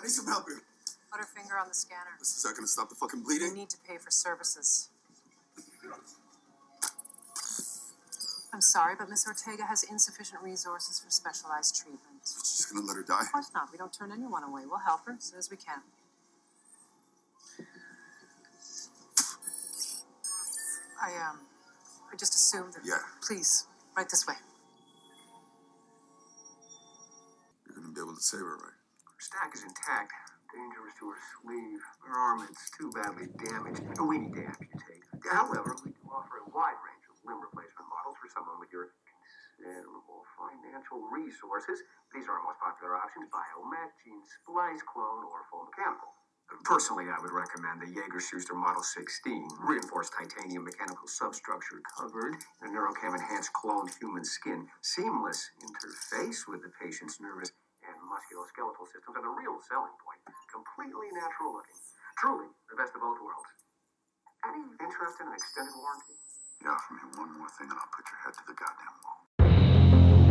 I need some help here. Put her finger on the scanner. This Is not gonna stop the fucking You bleeding? need to pay for services. I'm sorry, but Miss Ortega has insufficient resources for specialized treatment. She's just gonna let her die? Of course not. We don't turn anyone away. We'll help her as soon as we can. I um, I just assumed that. Yeah. Please, right this way. You're gonna be able to save her, right? Stack is intact. Dangerous to her sleeve. Her arm is too badly damaged. We need to amputate. However, we do offer a wide range of limb replacement models for someone with your considerable financial resources. These are our most popular options Biomet, Gene Splice, Clone, or Full Mechanical. Personally, I would recommend the Jaeger Schuster Model 16, reinforced titanium mechanical substructure covered in a neurocam enhanced cloned human skin, seamless interface with the patient's nervous musculoskeletal systems, and the real selling point, completely natural looking. Truly, the best of both worlds. Any interest in an extended warranty? You offer me one more thing and I'll put your head to the goddamn wall.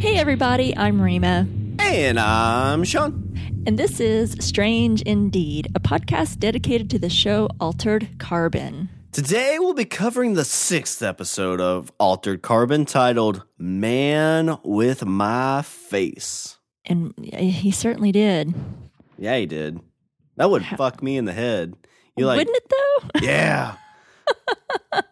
Hey everybody, I'm Rima, And I'm Sean. and this is Strange Indeed, a podcast dedicated to the show Altered Carbon. Today we'll be covering the sixth episode of Altered Carbon titled Man with My Face. And he certainly did. Yeah, he did. That would fuck me in the head. You like, Wouldn't it though? yeah. like,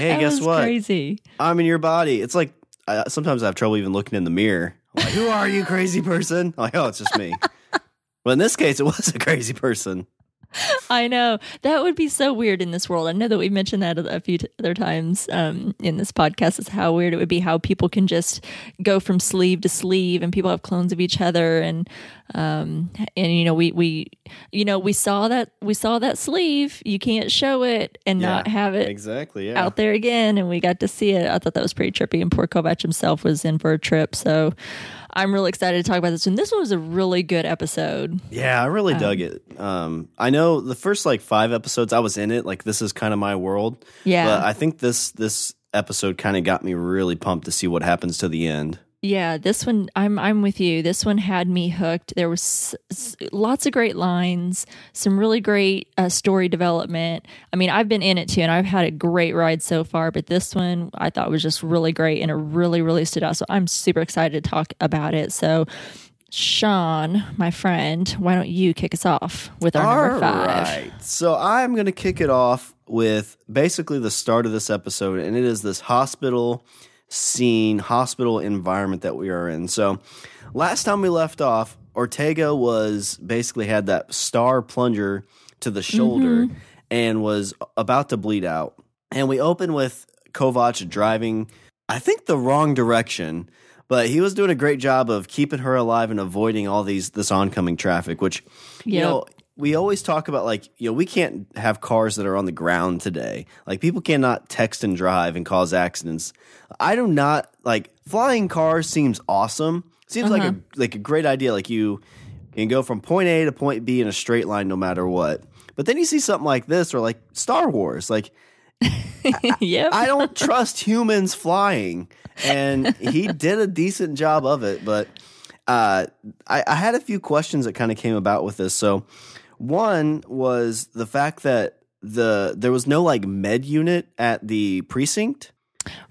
hey, that guess what? crazy. I'm in your body. It's like uh, sometimes I have trouble even looking in the mirror. I'm like, who are you, crazy person? I'm like, oh, it's just me. but in this case, it was a crazy person. I know that would be so weird in this world. I know that we've mentioned that a few t- other times um, in this podcast. Is how weird it would be how people can just go from sleeve to sleeve, and people have clones of each other, and um, and you know we we you know we saw that we saw that sleeve. You can't show it and not have it Exactly. Yeah. out there again, and we got to see it. I thought that was pretty trippy, and poor Kovac himself was in for a trip. So I'm really excited to talk about this. And this one was a really good episode. Yeah, I really dug it. Um, I know the first like five episodes I was in it. Like this is kind of my world. Yeah. but I think this this episode kind of got me really pumped to see what happens to the end. Yeah, this one I'm I'm with you. This one had me hooked. There was s- s- lots of great lines, some really great uh, story development. I mean, I've been in it too, and I've had a great ride so far. But this one I thought was just really great, and it really really stood out. So I'm super excited to talk about it. So. Sean, my friend, why don't you kick us off with our number five? right. So I'm going to kick it off with basically the start of this episode, and it is this hospital scene, hospital environment that we are in. So last time we left off, Ortega was basically had that star plunger to the shoulder mm-hmm. and was about to bleed out. And we open with Kovac driving, I think, the wrong direction. But he was doing a great job of keeping her alive and avoiding all these this oncoming traffic, which you know we always talk about like you know we can't have cars that are on the ground today. Like people cannot text and drive and cause accidents. I do not like flying cars seems awesome. Seems like a like a great idea. Like you can go from point a to point b in a straight line no matter what. But then you see something like this or like star wars. Like yep. i don't trust humans flying. And he did a decent job of it. But uh, I, I had a few questions that kind of came about with this. So one was the fact that the there was no like med unit at the precinct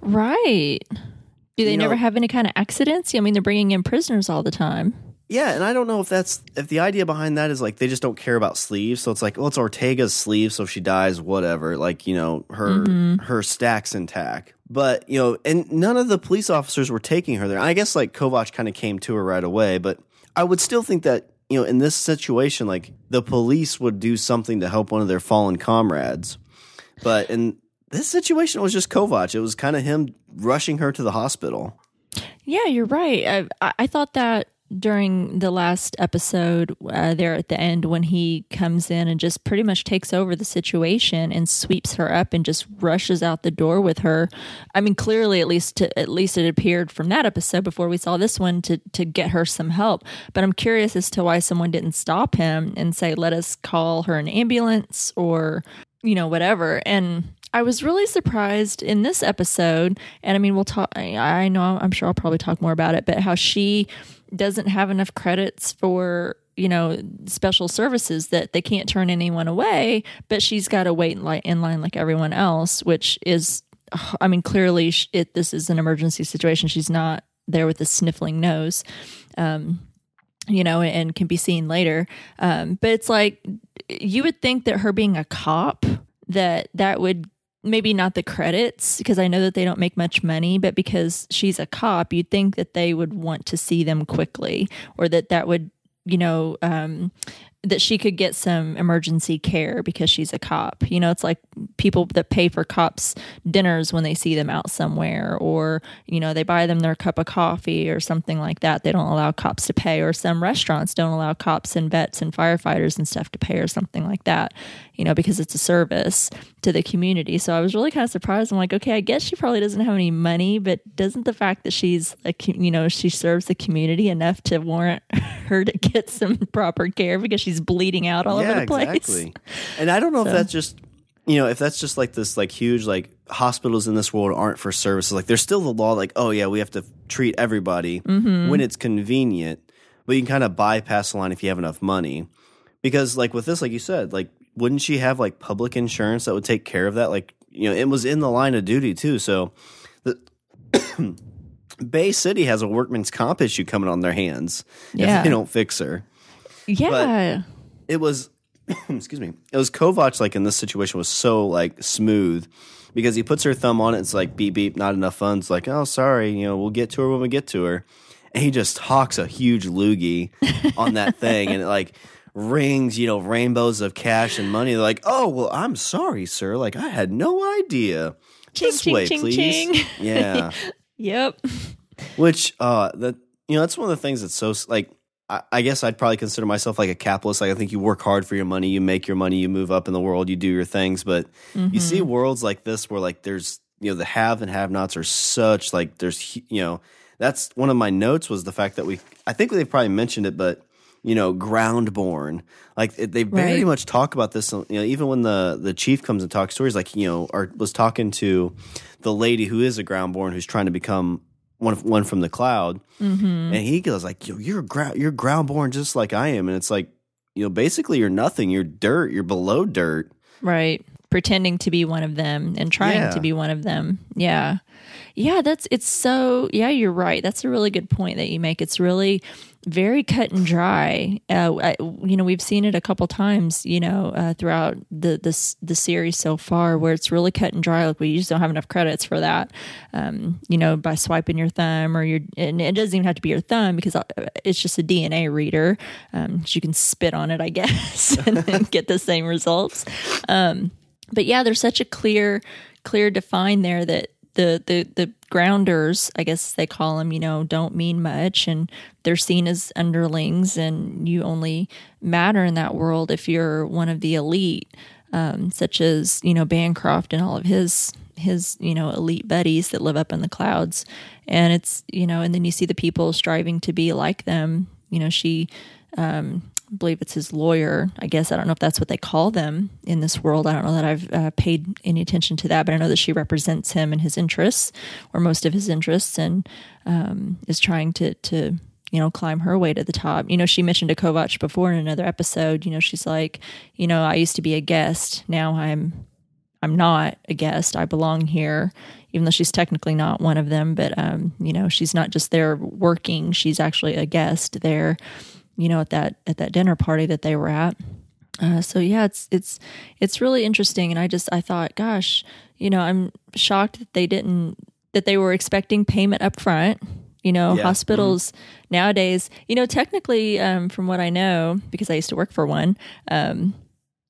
right. Do they You never know- have any kind of accidents? I mean, they're bringing in prisoners all the time. Yeah, and I don't know if that's if the idea behind that is like they just don't care about sleeves. So it's like, well, it's Ortega's sleeve, so if she dies, whatever. Like you know, her mm-hmm. her stack's intact. But you know, and none of the police officers were taking her there. I guess like Kovac kind of came to her right away, but I would still think that you know, in this situation, like the police would do something to help one of their fallen comrades. But in this situation, it was just Kovac. It was kind of him rushing her to the hospital. Yeah, you're right. I, I- I thought that during the last episode uh, there at the end when he comes in and just pretty much takes over the situation and sweeps her up and just rushes out the door with her. I mean, clearly, at least to, at least it appeared from that episode before we saw this one to to get her some help. But I'm curious as to why someone didn't stop him and say, "Let us call her an ambulance" or you know whatever. And I was really surprised in this episode, and I mean, we'll talk. I, know, I'm sure I'll probably talk more about it, but how she doesn't have enough credits for you know special services that they can't turn anyone away, but she's got to wait in line, in line like everyone else, which is, I mean, clearly it this is an emergency situation. She's not there with a sniffling nose. Um, you know, and can be seen later. Um, but it's like you would think that her being a cop, that that would maybe not the credits because I know that they don't make much money, but because she's a cop, you'd think that they would want to see them quickly, or that that would you know um, that she could get some emergency care because she's a cop. You know, it's like people that pay for cops dinners when they see them out somewhere, or, you know, they buy them their cup of coffee or something like that. They don't allow cops to pay, or some restaurants don't allow cops and vets and firefighters and stuff to pay, or something like that, you know, because it's a service to the community. So I was really kind of surprised. I'm like, okay, I guess she probably doesn't have any money, but doesn't the fact that she's, a, you know, she serves the community enough to warrant her to get some proper care because she's bleeding out all yeah, over the place. exactly. And I don't know So- if that's just you know if that's just like this like huge like hospitals in this world aren't for services. Like there's still the law like oh yeah we have to treat everybody Mm-hmm. when it's convenient, but you can kind of bypass the line if you have enough money. Because like with this, like you said, like wouldn't she have like public insurance that would take care of that? Like you know it was in the line of duty too. So the Bay City has a workman's comp issue coming on their hands Yeah. if they don't fix her Yeah. it was excuse me it was kovac like in this situation was so like smooth because he puts her thumb on it it's like beep beep not enough funds like oh sorry you know we'll get to her when we get to her and he just hawks a huge loogie on that thing and it like rings you know rainbows of cash and money. They're like oh well i'm sorry sir. Like i had no idea. Ching, this ching, way ching, please. yeah. Yep. which uh that you know that's one of the things that's so like I, I guess I'd probably consider myself like a capitalist. Like I think you work hard for your money, you make your money, you move up in the world, you do your things. But you see worlds like this where like there's you know the have and have nots are such like there's you know that's one of my notes was the fact that we I think they've probably mentioned it, but you know groundborn like it, they very Right. much talk about this. You know even when the the chief comes and talks stories, like you know or was talking to the lady who is a groundborn who's trying to become one one from the cloud, mm-hmm. and he goes like, "Yo, you're ground, you're ground born just like I am," and it's like, you know, basically you're nothing. You're dirt. You're below dirt. Right. Pretending to be one of them and trying Yeah. to be one of them. Yeah. Yeah, that's it's so yeah, you're right. That's a really good point that you make. It's really very cut and dry. Uh, I, you know, we've seen it a couple times. You know, uh, throughout the the the series so far, where it's really cut and dry. Like we just don't have enough credits for that. Um, you know, by swiping your thumb or your, and it doesn't even have to be your thumb because uh, it's just a DNA reader. Um, you can spit on it, I guess, and get the same results but yeah, there's such a clear, clear define there that the the the grounders, I guess they call them, you know, don't mean much, and they're seen as underlings, and you only matter in that world if you're one of the elite, um, such as you know Bancroft and all of his his you know elite buddies that live up in the clouds, and it's you know, and then you see the people striving to be like them. You know, she I believe it's his lawyer. I guess I don't know if that's what they call them in this world. I don't know that I've uh, paid any attention to that, but I know that she represents him and his interests, or most of his interests, and um, is trying to to you know climb her way to the top. You know, she mentioned to Kovac before in another episode. You know, she's like, you know, I used to be a guest. Now I'm I'm not a guest. I belong here, even though she's technically not one of them. But um, you know, she's not just there working; she's actually a guest there. You know, at that at that dinner party that they were at. Uh, so yeah, it's it's it's really interesting, and I just I thought, gosh, you know, I'm shocked that they didn't that they were expecting payment up front. You know, Yeah. hospitals nowadays, you know, technically, um, from what I know, because I used to work for one, um,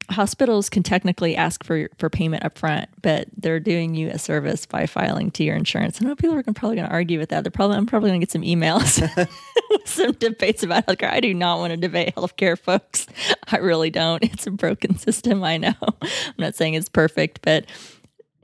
hospitals can technically ask for for payment up front, but they're doing you a service by filing to your insurance. I know people are gonna, probably going to argue with that. They're probably I'm probably going to get some emails, some debates about healthcare. I do not want to debate healthcare, folks. I really don't. It's a broken system. I know. I'm not saying it's perfect, but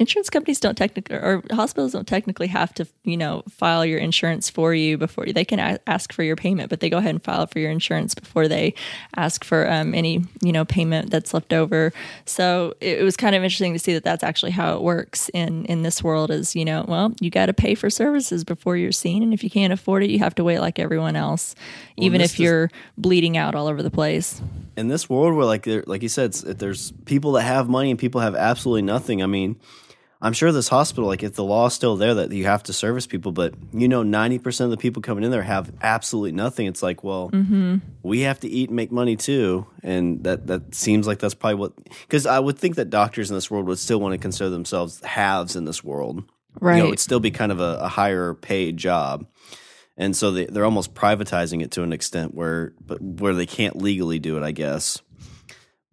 insurance companies don't technically or hospitals don't technically have to you know file your insurance for you before they can a- ask for your payment but they go ahead and file for your insurance before they ask for um, any you know payment that's left over. So it, it was kind of interesting to see that that's actually how it works in in this world is you know well you got to pay for services before you're seen and if you can't afford it you have to wait like everyone else even if you're bleeding out all over the place. In this world where like like you said there's people that have money and people have absolutely nothing i mean i'm sure this hospital like if the law is still there that you have to service people but you know 90% of the people coming in there have absolutely nothing it's like well mm-hmm. we have to eat and make money too and that that seems like that's probably what because i would think that doctors in this world would still want to consider themselves haves in this world right you know, it'd still be kind of a, a higher paid job. And so they, they're almost privatizing it to an extent where, but where they can't legally do it, I guess.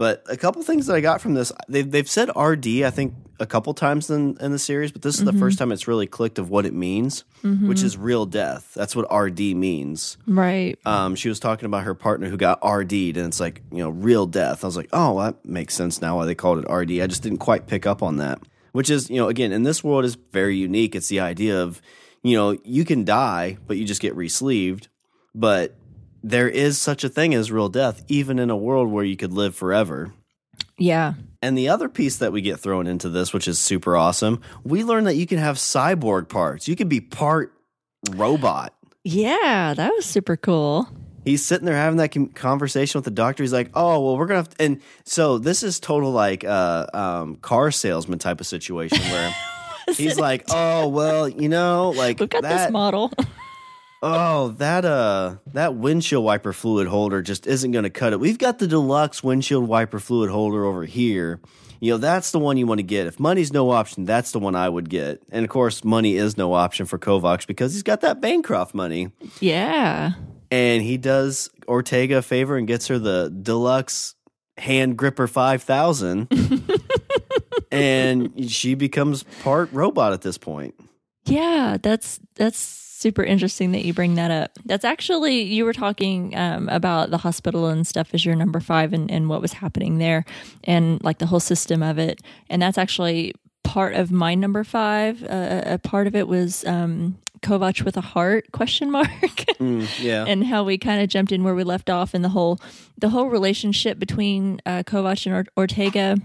But a couple things that I got from this, they've, they've said RD, I think, a couple times in, in the series, but this is the first time it's really clicked of what it means, which is real death. That's what RD means. right Um, she was talking about her partner who got RD'd, and it's like, you know, real death. I was like, oh, that makes sense now why they called it RD. I just didn't quite pick up on that. Which is, you know, again, in this world is very unique. It's the idea of, you know, you can die, but you just get re-sleeved. But there is such a thing as real death, even in a world where you could live forever. yeah And the other piece that we get thrown into this, which is super awesome, we learn that you can have cyborg parts. You can be part robot. yeah that was super cool he's sitting there having that conversation with the doctor. He's like, "Oh, well, we're gonna," have to, and so this is total like uh, um, car salesman type of situation where he's like, "Oh, well, you know, like we've got that, this model oh, that uh, that windshield wiper fluid holder just isn't gonna cut it. We've got the deluxe windshield wiper fluid holder over here." You know, that's the one you want to get. If money's no option, that's the one I would get. And of course, money is no option for Kovacs because he's got that Bancroft money yeah and he does Ortega a favor and gets her the deluxe hand gripper 5000 and she becomes part robot at this point. Yeah, that's that's super interesting that you bring that up. That's actually you were talking um, about the hospital and stuff as your number five and, and what was happening there and like the whole system of it. And that's actually part of my number five. Uh, a part of it was um, Kovac with a heart question mark. Mm, yeah. and how we kind of jumped in where we left off and the whole the whole relationship between uh, Kovac and or- Ortega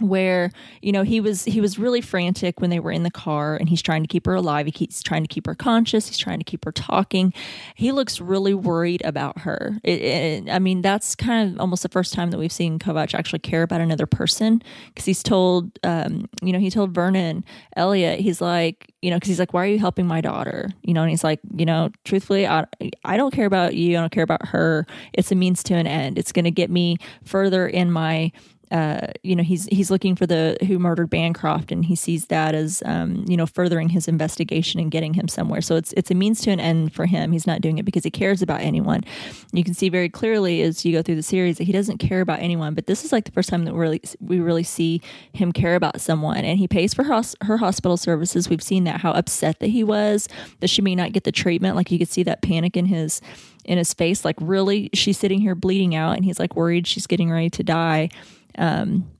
where you know he was he was really frantic when they were in the car and he's trying to keep her alive. He keeps trying to keep her conscious. He's trying to keep her talking. He looks really worried about her. It, it, i mean that's kind of almost the first time that we've seen kovac actually care about another person because he's told um, you know he told vernon elliot he's like you know because he's like why are you helping my daughter? You know and he's like you know truthfully i, I don't care about you. I don't care about her. It's a means to an end. It's going to get me further in my uh, you know, he's he's looking for the who murdered Bancroft, and he sees that as um, you know furthering his investigation and getting him somewhere. So it's it's a means to an end for him. He's not doing it because he cares about anyone. You can see very clearly as you go through the series that he doesn't care about anyone. But this is like the first time that we really we really see him care about someone, and he pays for her, her hospital services. We've seen that how upset that he was that she may not get the treatment. Like you could see that panic in his in his face. Like really, she's sitting here bleeding out, and he's like worried she's getting ready to die. Um,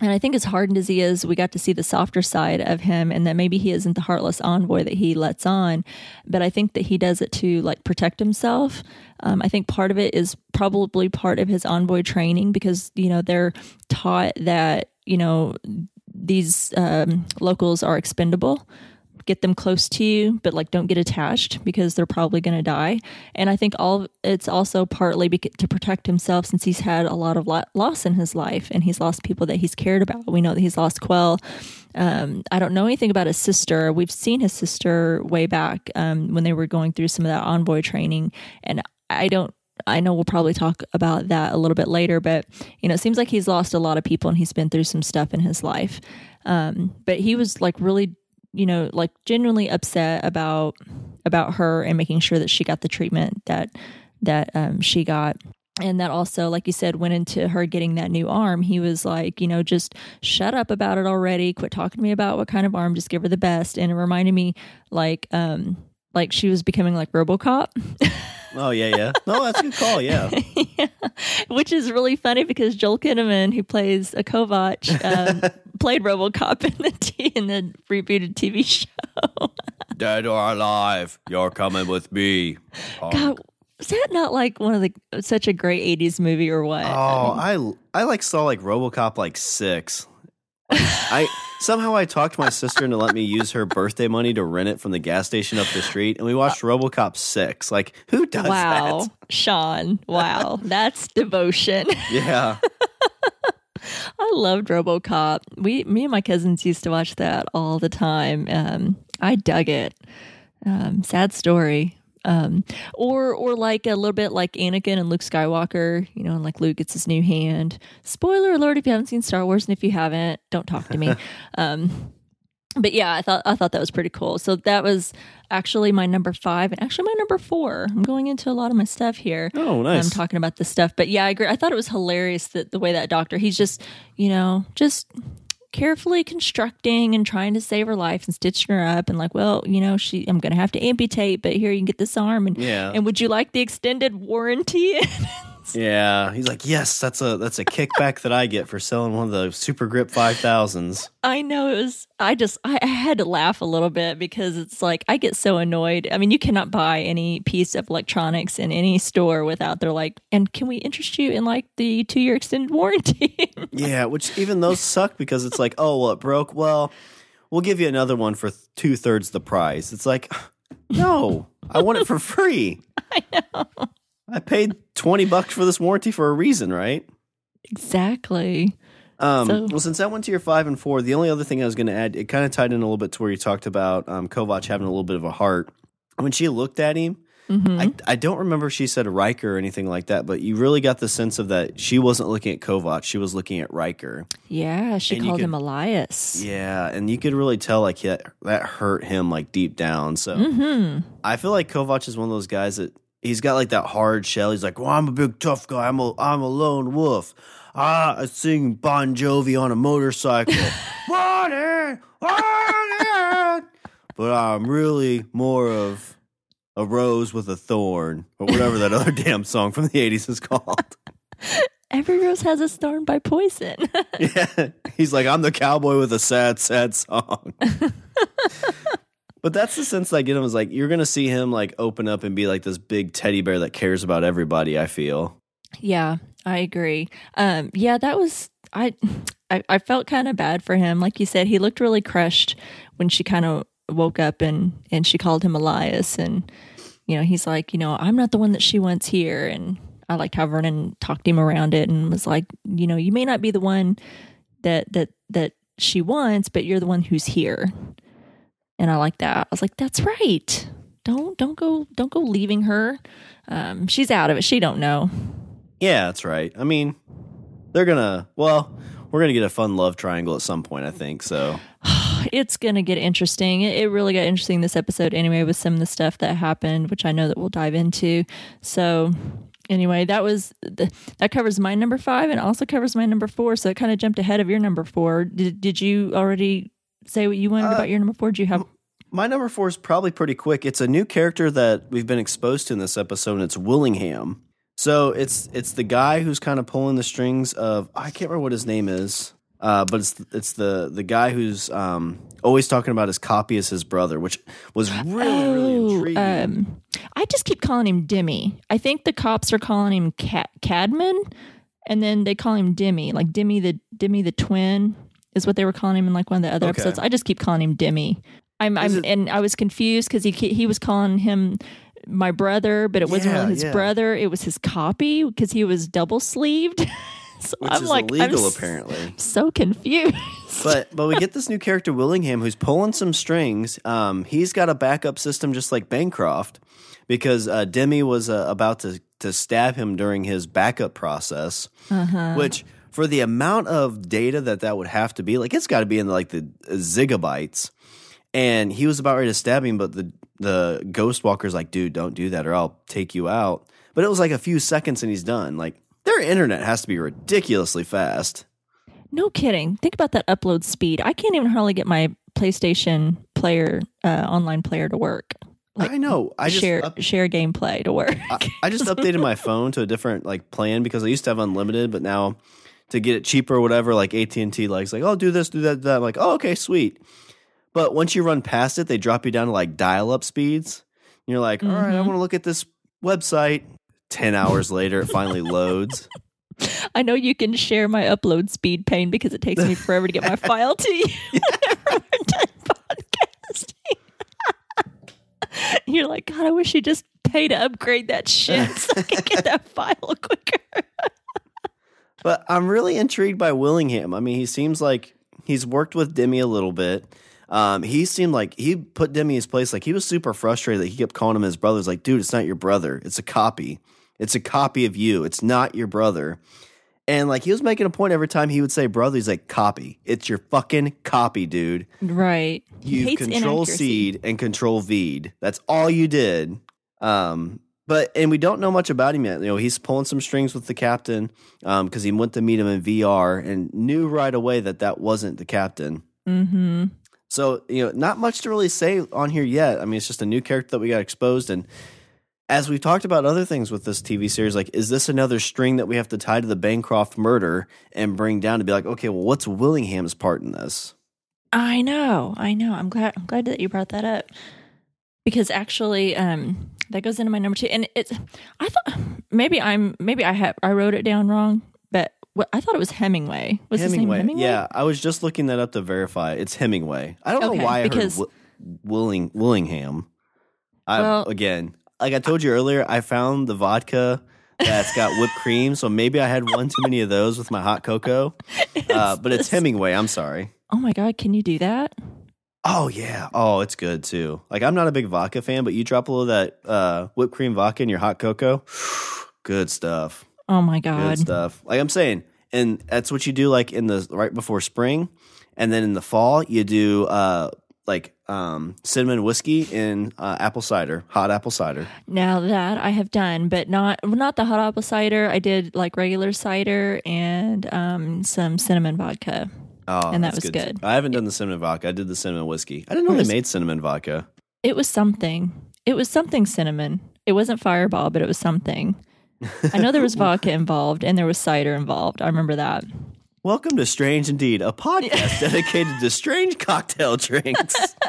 and I think as hardened as he is, we got to see the softer side of him, and that maybe he isn't the heartless envoy that he lets on, but I think that he does it to like protect himself. Um, I think part of it is probably part of his envoy training because you know they're taught that you know these um, locals are expendable get them close to you, but like don't get attached because they're probably going to die. And I think all it's also partly to protect himself since he's had a lot of lo- loss in his life and he's lost people that he's cared about. We know that he's lost Quell. Um, I don't know anything about his sister. We've seen his sister way back um, when they were going through some of that envoy training, and I don't I know we'll probably talk about that a little bit later, but you know, it seems like he's lost a lot of people and he's been through some stuff in his life. Um, but he was like really, you know, like genuinely upset about about her and making sure that she got the treatment that that um, she got. And that also, like you said, went into her getting that new arm. He was like, you know, just shut up about it already. Quit talking to me about what kind of arm. Just give her the best. And it reminded me, like, um, like she was becoming like RoboCop. Oh yeah, yeah. No, that's a good call. Yeah. yeah. Which is really funny because Joel Kinnaman, who plays a Kovac, um, played RoboCop in the t- in the rebooted TV show. Dead or alive, you're coming with me. God, was that not like one of the such a great '80s movie or what? Oh, I I like saw like RoboCop like six. I somehow I talked my sister into let me use her birthday money to rent it from the gas station up the street, and we watched RoboCop six. Like, who does wow, that? Sean! Wow, that's devotion. Yeah, I loved RoboCop. We, me and my cousins used to watch that all the time. Um, I dug it. Um, sad story. Um, or or like a little bit like Anakin and Luke Skywalker, you know, and like Luke gets his new hand. Spoiler alert if you haven't seen Star Wars, and if you haven't, don't talk to me. um, but yeah, I thought I thought that was pretty cool. So that was actually my number five, and actually my number four. I'm going into a lot of my stuff here. Oh, um, nice. I'm talking about this stuff, but yeah, I agree. I thought it was hilarious that the way that doctor, he's just, you know, just carefully constructing and trying to save her life and stitching her up and like, well, you know, she, I'm going to have to amputate, but here you can get this arm and Yeah. and would you like the extended warranty? yeah. He's like, yes, that's a that's a kickback that I get for selling one of the Super Grip five thousands. I know it was. I just I, I had to laugh a little bit because it's like I get so annoyed. I mean, you cannot buy any piece of electronics in any store without they're like, and can we interest you in like the two year extended warranty? Yeah, which even those suck because it's like, oh, well, it broke. Well, we'll give you another one for two thirds the price. It's like, no, I want it for free. I know. I paid twenty bucks for this warranty for a reason, right? exactly. Um, So- well, since that went to your five and four, the only other thing I was going to add, it kind of tied in a little bit to where you talked about um, Kovac having a little bit of a heart. When she looked at him, Mm-hmm. I, I don't remember if she said Ryker or anything like that, but you really got the sense of that she wasn't looking at Kovac, she was looking at Ryker. Yeah, she And called could- him Elias. Yeah, and you could really tell like that that hurt him like deep down. So Mm-hmm. I feel like Kovac is one of those guys that he's got like that hard shell. He's like, "Well, I'm a big tough guy. I'm a I'm a lone wolf. Ah, I sing Bon Jovi on a motorcycle. Morning, morning. but I'm really more of a rose with a thorn, or whatever that other damn song from the '80s is called. Every rose has a thorn by poison. Yeah, he's like, I'm the cowboy with a sad, sad song. But that's the sense that I get him is like, you're gonna see him like open up and be like this big teddy bear that cares about everybody. I feel. Yeah, I agree. Um, yeah, that was I. I, I felt kind of bad for him. Like you said, he looked really crushed when she kind of woke up and and she called him Elias, and you know he's like, you know, I'm not the one that she wants here, and I liked how Vernon talked him around it and was like, you know, you may not be the one that that that she wants, but you're the one who's here, and I like that. I was like, that's right. Don't don't go don't go leaving her. Um, she's out of it. She don't know. Yeah, that's right. I mean, they're gonna. Well, we're gonna get a fun love triangle at some point. I think so. it's gonna get interesting. It, it really got interesting this episode anyway with some of the stuff that happened, which I know that we'll dive into. So anyway, that was the, that covers my number five and also covers my number four. So it kind of jumped ahead of your number four. Did did you already say what you wanted Uh, about your number four? Do you have? My number four is probably pretty quick. It's a new character that we've been exposed to in this episode, and it's Willingham. So it's it's the guy who's kind of pulling the strings of I can't remember what his name is, uh, but it's it's the the guy who's um, always talking about his copy as his brother, which was really really intriguing. um, I just keep calling him Dimi. I think the cops are calling him Cad- Kadmin, and then they call him Dimi, like Dimi the Dimi the twin is what they were calling him in like one of the other Okay. episodes. I just keep calling him Dimi. I'm, I'm it- and I was confused because he he was calling him my brother, but it wasn't Yeah, really his yeah. brother. It was his copy because he was double sleeved. so which I'm is like, I'm illegal apparently. So confused. but but we get this new character Willingham who's pulling some strings. Um, he's got a backup system just like Bancroft because uh, Dimi was uh, about to to stab him during his backup process, Uh-huh. which for the amount of data that that would have to be like it's got to be in like the zigabytes. And he was about ready to stab him, but the the ghost walker's like, dude, don't do that or I'll take you out. But it was like a few seconds and he's done. Like their internet has to be ridiculously fast. No kidding. Think about that upload speed. I can't even hardly get my PlayStation player, uh, online player to work. Like I know. I just share up- share gameplay to work. I, I just updated my phone to a different like plan because I used to have unlimited, but now to get it cheaper or whatever. Like AT and T, like, it's like, oh, do this, do that, do that. I'm like, oh, okay, sweet. But once you run past it, they drop you down to like dial up speeds. And you're like, all right, I Mhm. want to look at this website. Ten hours later, it finally loads. I know you can share my upload speed pain because it takes me forever to get my file to you whenever we're done podcasting. You're like, God, I wish you just pay to upgrade that shit so I can get that file quicker. But I'm really intrigued by Willingham. I mean, he seems like he's worked with Dimi a little bit. Um, he seemed like he put Dimi in his place. Like he was super frustrated that he kept calling him his brother. He's like, dude, it's not your brother. It's a copy. It's a copy of you. It's not your brother. And like he was making a point every time he would say brother, he's like, copy. It's your fucking copy, dude. Right. You control inaccuracy. seed and control V'd. That's all you did. Um, but and we don't know much about him yet. You know, he's pulling some strings with the captain because he went to meet him in VR and knew right away that that wasn't the captain. Mm-hmm. So you know, not much to really say on here yet. I mean, it's just a new character that we got exposed, and as we've talked about other things with this TV series, like is this another string that we have to tie to the Bancroft murder and bring down to be like, okay, well, what's Willingham's part in this? I know, I know. I'm glad. I'm glad that you brought that up because actually, um, that goes into my number two. And it's, I thought maybe I'm maybe I have I wrote it down wrong, but what, I thought it was Hemingway. Was name Hemingway? Yeah, I was just looking that up to verify. It's Hemingway. I don't Okay, know why I because- heard Wi- Willing Willingham. I Well- again, like I told you earlier, I found the vodka that's got whipped cream, so maybe I had one too many of those with my hot cocoa. Uh, but it's Hemingway. I'm sorry. Oh my god, can you do that? Oh yeah. Oh, it's good too. Like I'm not a big vodka fan, but you drop a little of that uh, whipped cream vodka in your hot cocoa. Good stuff. Oh my Good god. stuff. Like I'm saying, and that's what you do like in the right before spring, and then in the fall you do uh like um cinnamon whiskey and uh, apple cider, hot apple cider. Now that I have done, but not not the hot apple cider. I did like regular cider and um, some cinnamon vodka. Oh, And that was too. good. I haven't done the cinnamon vodka. I did the cinnamon whiskey. I didn't know It they made cinnamon vodka. It was something. It was something cinnamon. It wasn't Fireball, but it was something. I know there was vodka involved and there was cider involved. I remember that. Welcome to Strange Indeed, a podcast dedicated to strange cocktail drinks.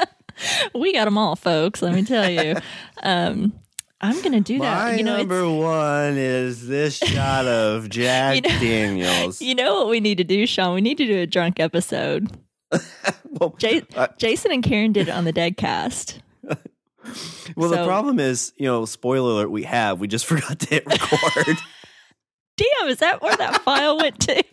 We got them all, folks. Let me tell you. Um, I'm gonna do that. My you know, number one is this shot of Jack You know- Daniels. you know what we need to do, Sean? We need to do a drunk episode. well, Uh, Jason and Karen did it on the Deadcast. well, the problem is, you know, spoiler alert, we have. We just forgot to hit record. Damn, is that where that file went to?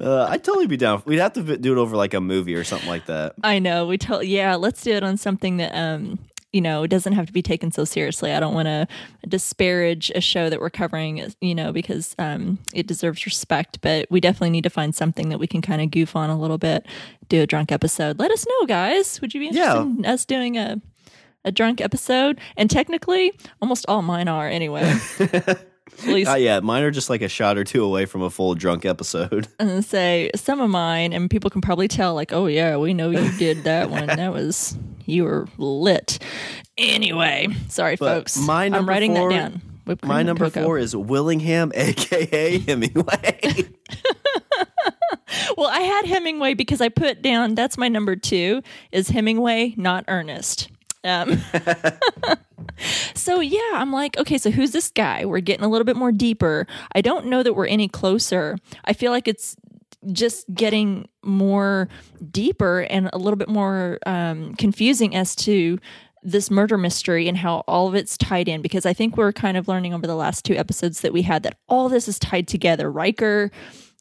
uh, I'd totally be down. We'd have to do it over like a movie or something like that. I know. We told yeah, let's do it on something that um you know, it doesn't have to be taken so seriously. I don't want to disparage a show that we're covering, you know, because um, it deserves respect. But we definitely need to find something that we can kind of goof on a little bit, do a drunk episode. Let us know, guys. Would you be interested Yeah. in us doing a a drunk episode? And technically, almost all mine are anyway. At least Uh, yeah, mine are just like a shot or two away from a full drunk episode. I'm say some of mine, and people can probably tell, like, oh yeah, we know you did that one. That was you were lit. Anyway, sorry, But folks. my I'm number writing four- that down. My number cocoa. four is Willingham, aka Hemingway. Well, I had Hemingway because I put down that's my number two is Hemingway, not Ernest. Um, so yeah, I'm like, okay, so who's this guy? We're getting a little bit more deeper. I don't know that we're any closer. I feel like it's just getting more deeper and a little bit more um, confusing as to this murder mystery and how all of it's tied in because I think we're kind of learning over the last two episodes that we had that all this is tied together. Ryker,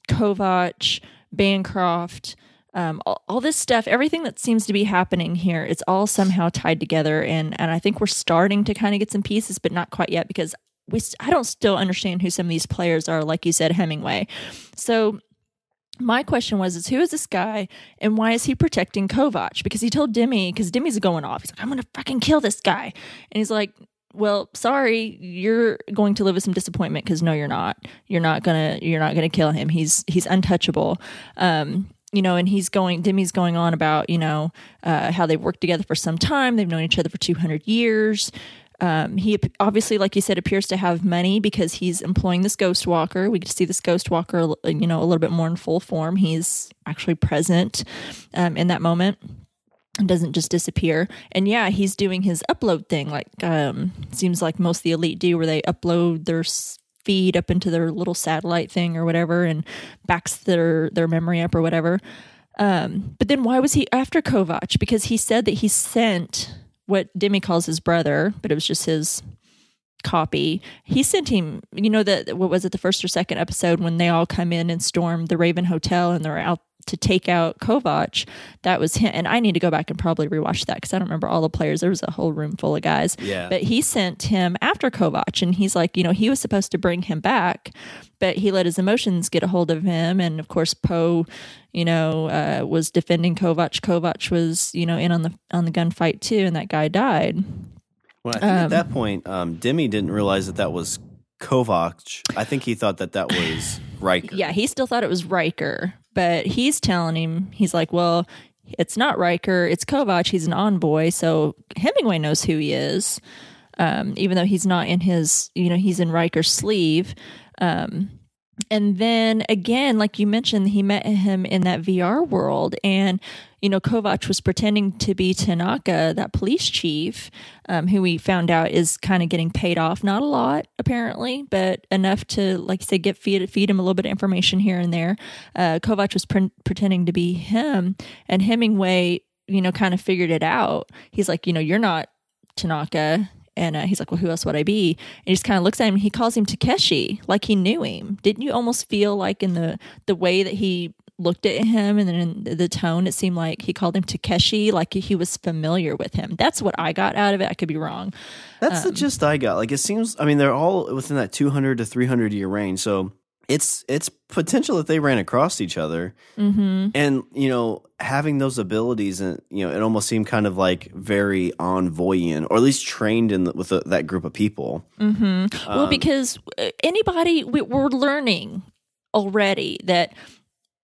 Kovac, Bancroft, um, all, all this stuff, everything that seems to be happening here, it's all somehow tied together, and and I think we're starting to kind of get some pieces, but not quite yet because we I don't still understand who some of these players are, like you said, Hemingway. So my question was is who is this guy and why is he protecting Kovac? Because he told Dimi, because Dimi's going off. He's like, I'm gonna fucking kill this guy. And he's like, Well, sorry, you're going to live with some disappointment because no, you're not. You're not gonna you're not gonna kill him. He's he's untouchable. Um, you know, and he's going Dimi's going on about, you know, uh, how they've worked together for some time, they've known each other for two hundred years. Um, he obviously, like you said, appears to have money because he's employing this ghost walker. We get to see this ghost walker, you know, a little bit more in full form. He's actually present um, in that moment and doesn't just disappear. And yeah, he's doing his upload thing, like um, seems like most the elite do, where they upload their feed up into their little satellite thing or whatever, and backs their their memory up or whatever. Um, but then why was he after Kovac? Because he said that he sent what Dimi calls his brother, but it was just his copy. He sent him, you know, that what was it, the first or second episode when they all come in and storm the Raven Hotel and they're out to take out Kovac. That was him. And I need to go back and probably rewatch that because I don't remember all the players. There was a whole room full of guys. Yeah. But he sent him after Kovac and he's like, you know, he was supposed to bring him back, but he let his emotions get a hold of him. And of course, Poe, you know, uh, was defending Kovac. Kovac was, you know, in on the on the gunfight too, and that guy died. Well, I think at that point, um, Dimi didn't realize that that was Kovac. I think he thought that that was Ryker. Yeah, he still thought it was Ryker, but he's telling him, he's like, well, it's not Ryker, it's Kovac. He's an envoy. So Hemingway knows who he is, um, even though he's not in his, you know, he's in Ryker's sleeve. Um, and then again, like you mentioned, he met him in that VR world, and you know, Kovac was pretending to be Tanaka, that police chief, um, who we found out is kind of getting paid off. Not a lot, apparently, but enough to, like you say, get feed feed him a little bit of information here and there. Uh, Kovac was pre- pretending to be him, and Hemingway, you know, kind of figured it out. He's like, you know, you're not Tanaka. And uh, he's like, well, who else would I be? And he just kind of looks at him. He calls him Takeshi, like he knew him. Didn't you almost feel like in the the way that he looked at him and then in the tone, it seemed like he called him Takeshi, like he was familiar with him. That's what I got out of it. I could be wrong. That's the gist I got. Like it seems. I mean, they're all within that 200 to 300 year range. So it's it's potential that they ran across each other, Mm-hmm. and you know, having those abilities, and you know, it almost seemed kind of like very envoyant, or at least trained in the, with the, that group of people. Mm-hmm. well, Um, because uh, anybody, we, we're learning already that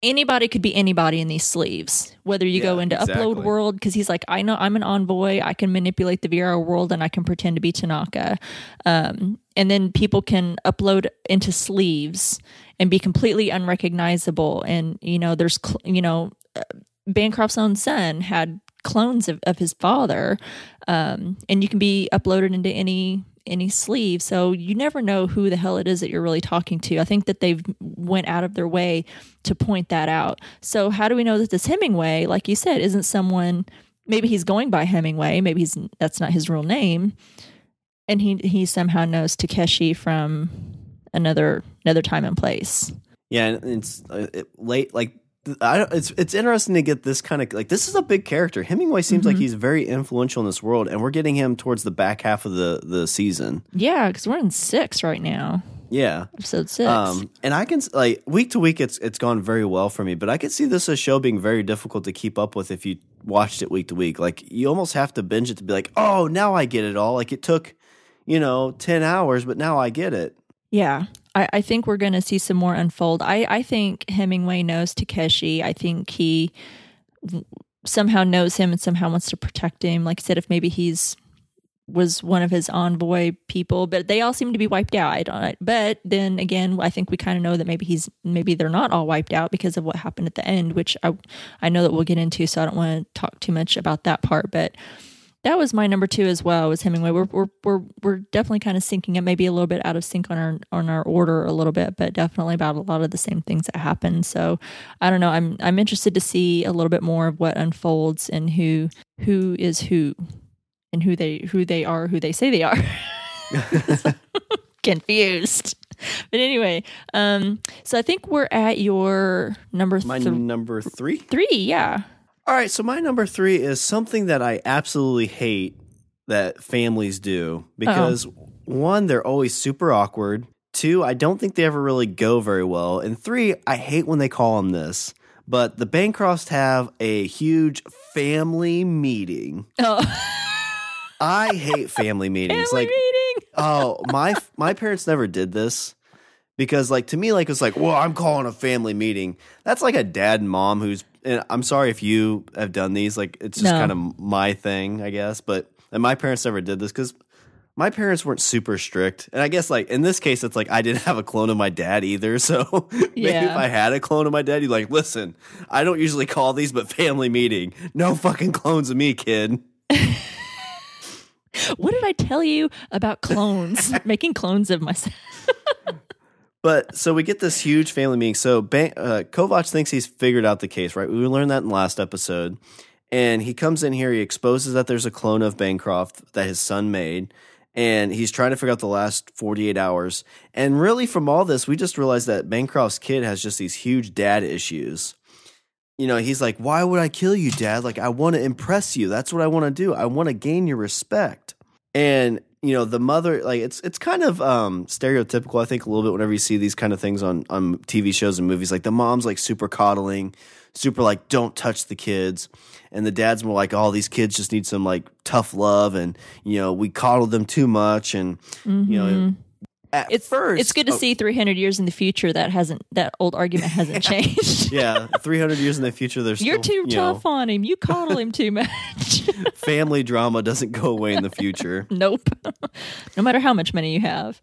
anybody could be anybody in these sleeves whether you go Yeah, into upload world because he's like i know i'm an envoy i can manipulate the vr world and i can pretend to be tanaka. Um, and then people can upload into sleeves and be completely unrecognizable. And you know there's cl- you know uh, bancroft's own son had clones of, of his father um, and you can be uploaded into any any sleeve. So you never know who the hell it is that you're really talking to. I think that they've went out of their way to point that out. So how do we know that this hemingway? Like you said isn't someone maybe he's going by hemingway maybe he's that's not his real name. And he he somehow knows takeshi from another another time and place. Yeah, and it's uh, it, late. Like I, don't- it's it's interesting to get this kind of like this is a big character. Hemingway seems like he's very influential in this world, and we're getting him towards the back half of the the season. yeah because we're in six right now Yeah, episode six um, and I can like week to week, it's it's gone very well for me. But I could see this as a show being very difficult to keep up with if you watched it week to week. Like you almost have to binge it to be like, oh, now I get it all. Like it took, you know, ten hours, but now I get it. Yeah. I, I think we're going to see some more unfold. I, I think Hemingway knows Takeshi. I think he somehow knows him and somehow wants to protect him. Like I said, if maybe he's was one of his envoy people, but they all seem to be wiped out. I don't, but then again, I think we kind of know that maybe he's maybe they're not all wiped out because of what happened at the end, which I I know that we'll get into. So I don't want to talk too much about that part, but that was my number two as well. Was Hemingway? We're we're we're, we're definitely kind of syncing it, maybe a little bit out of sync on our on our order a little bit, but definitely about a lot of the same things that happen. So I don't know. I'm I'm interested to see a little bit more of what unfolds and who who is who and who they who they are, who they say they are. Confused. But anyway, um, so I think we're at your number My number three. three. Yeah. All right, so my number three is something that I absolutely hate that families do because one, they're always super awkward. Two, I don't think they ever really go very well. And three, I hate when they call them this. But the Bancrofts have a huge family meeting. Oh, I hate family meetings. family like, meeting. oh, my my parents never did this because, like, to me, like it's like, well, I'm calling a family meeting. That's like a dad and mom who's. And I'm sorry if you have done these. Like, it's just No. kind of my thing, I guess. But and my parents never did this because my parents weren't super strict. And I guess like in this case, it's like I didn't have a clone of my dad either. So maybe Yeah. if I had a clone of my dad, you'd like, listen, I don't usually call these, but family meeting. No fucking clones of me, kid. What did I tell you about clones? Making clones of myself. But so we get this huge family meeting. So Ban- uh, Kovac thinks he's figured out the case, right? We learned that in last episode. And he comes in here, he exposes that there's a clone of Bancroft that his son made. And he's trying to figure out the last 48 hours. And really, from all this, we just realized that Bancroft's kid has just these huge dad issues. You know, he's like, Why would I kill you, dad? Like, I want to impress you. That's what I want to do. I want to gain your respect. And you know the mother like it's it's kind of um stereotypical i think a little bit whenever you see these kind of things on on tv shows and movies. Like the mom's like super coddling super like don't touch the kids. And the dad's more like oh these kids just need some like tough love and you know we coddle them too much and you know at It's first It's good to oh, see 300 years in the future that hasn't that old argument hasn't changed. yeah 300 years in the future there's You're still, too you know, tough on him. You coddle him too much. family drama doesn't go away in the future nope. no matter how much money you have.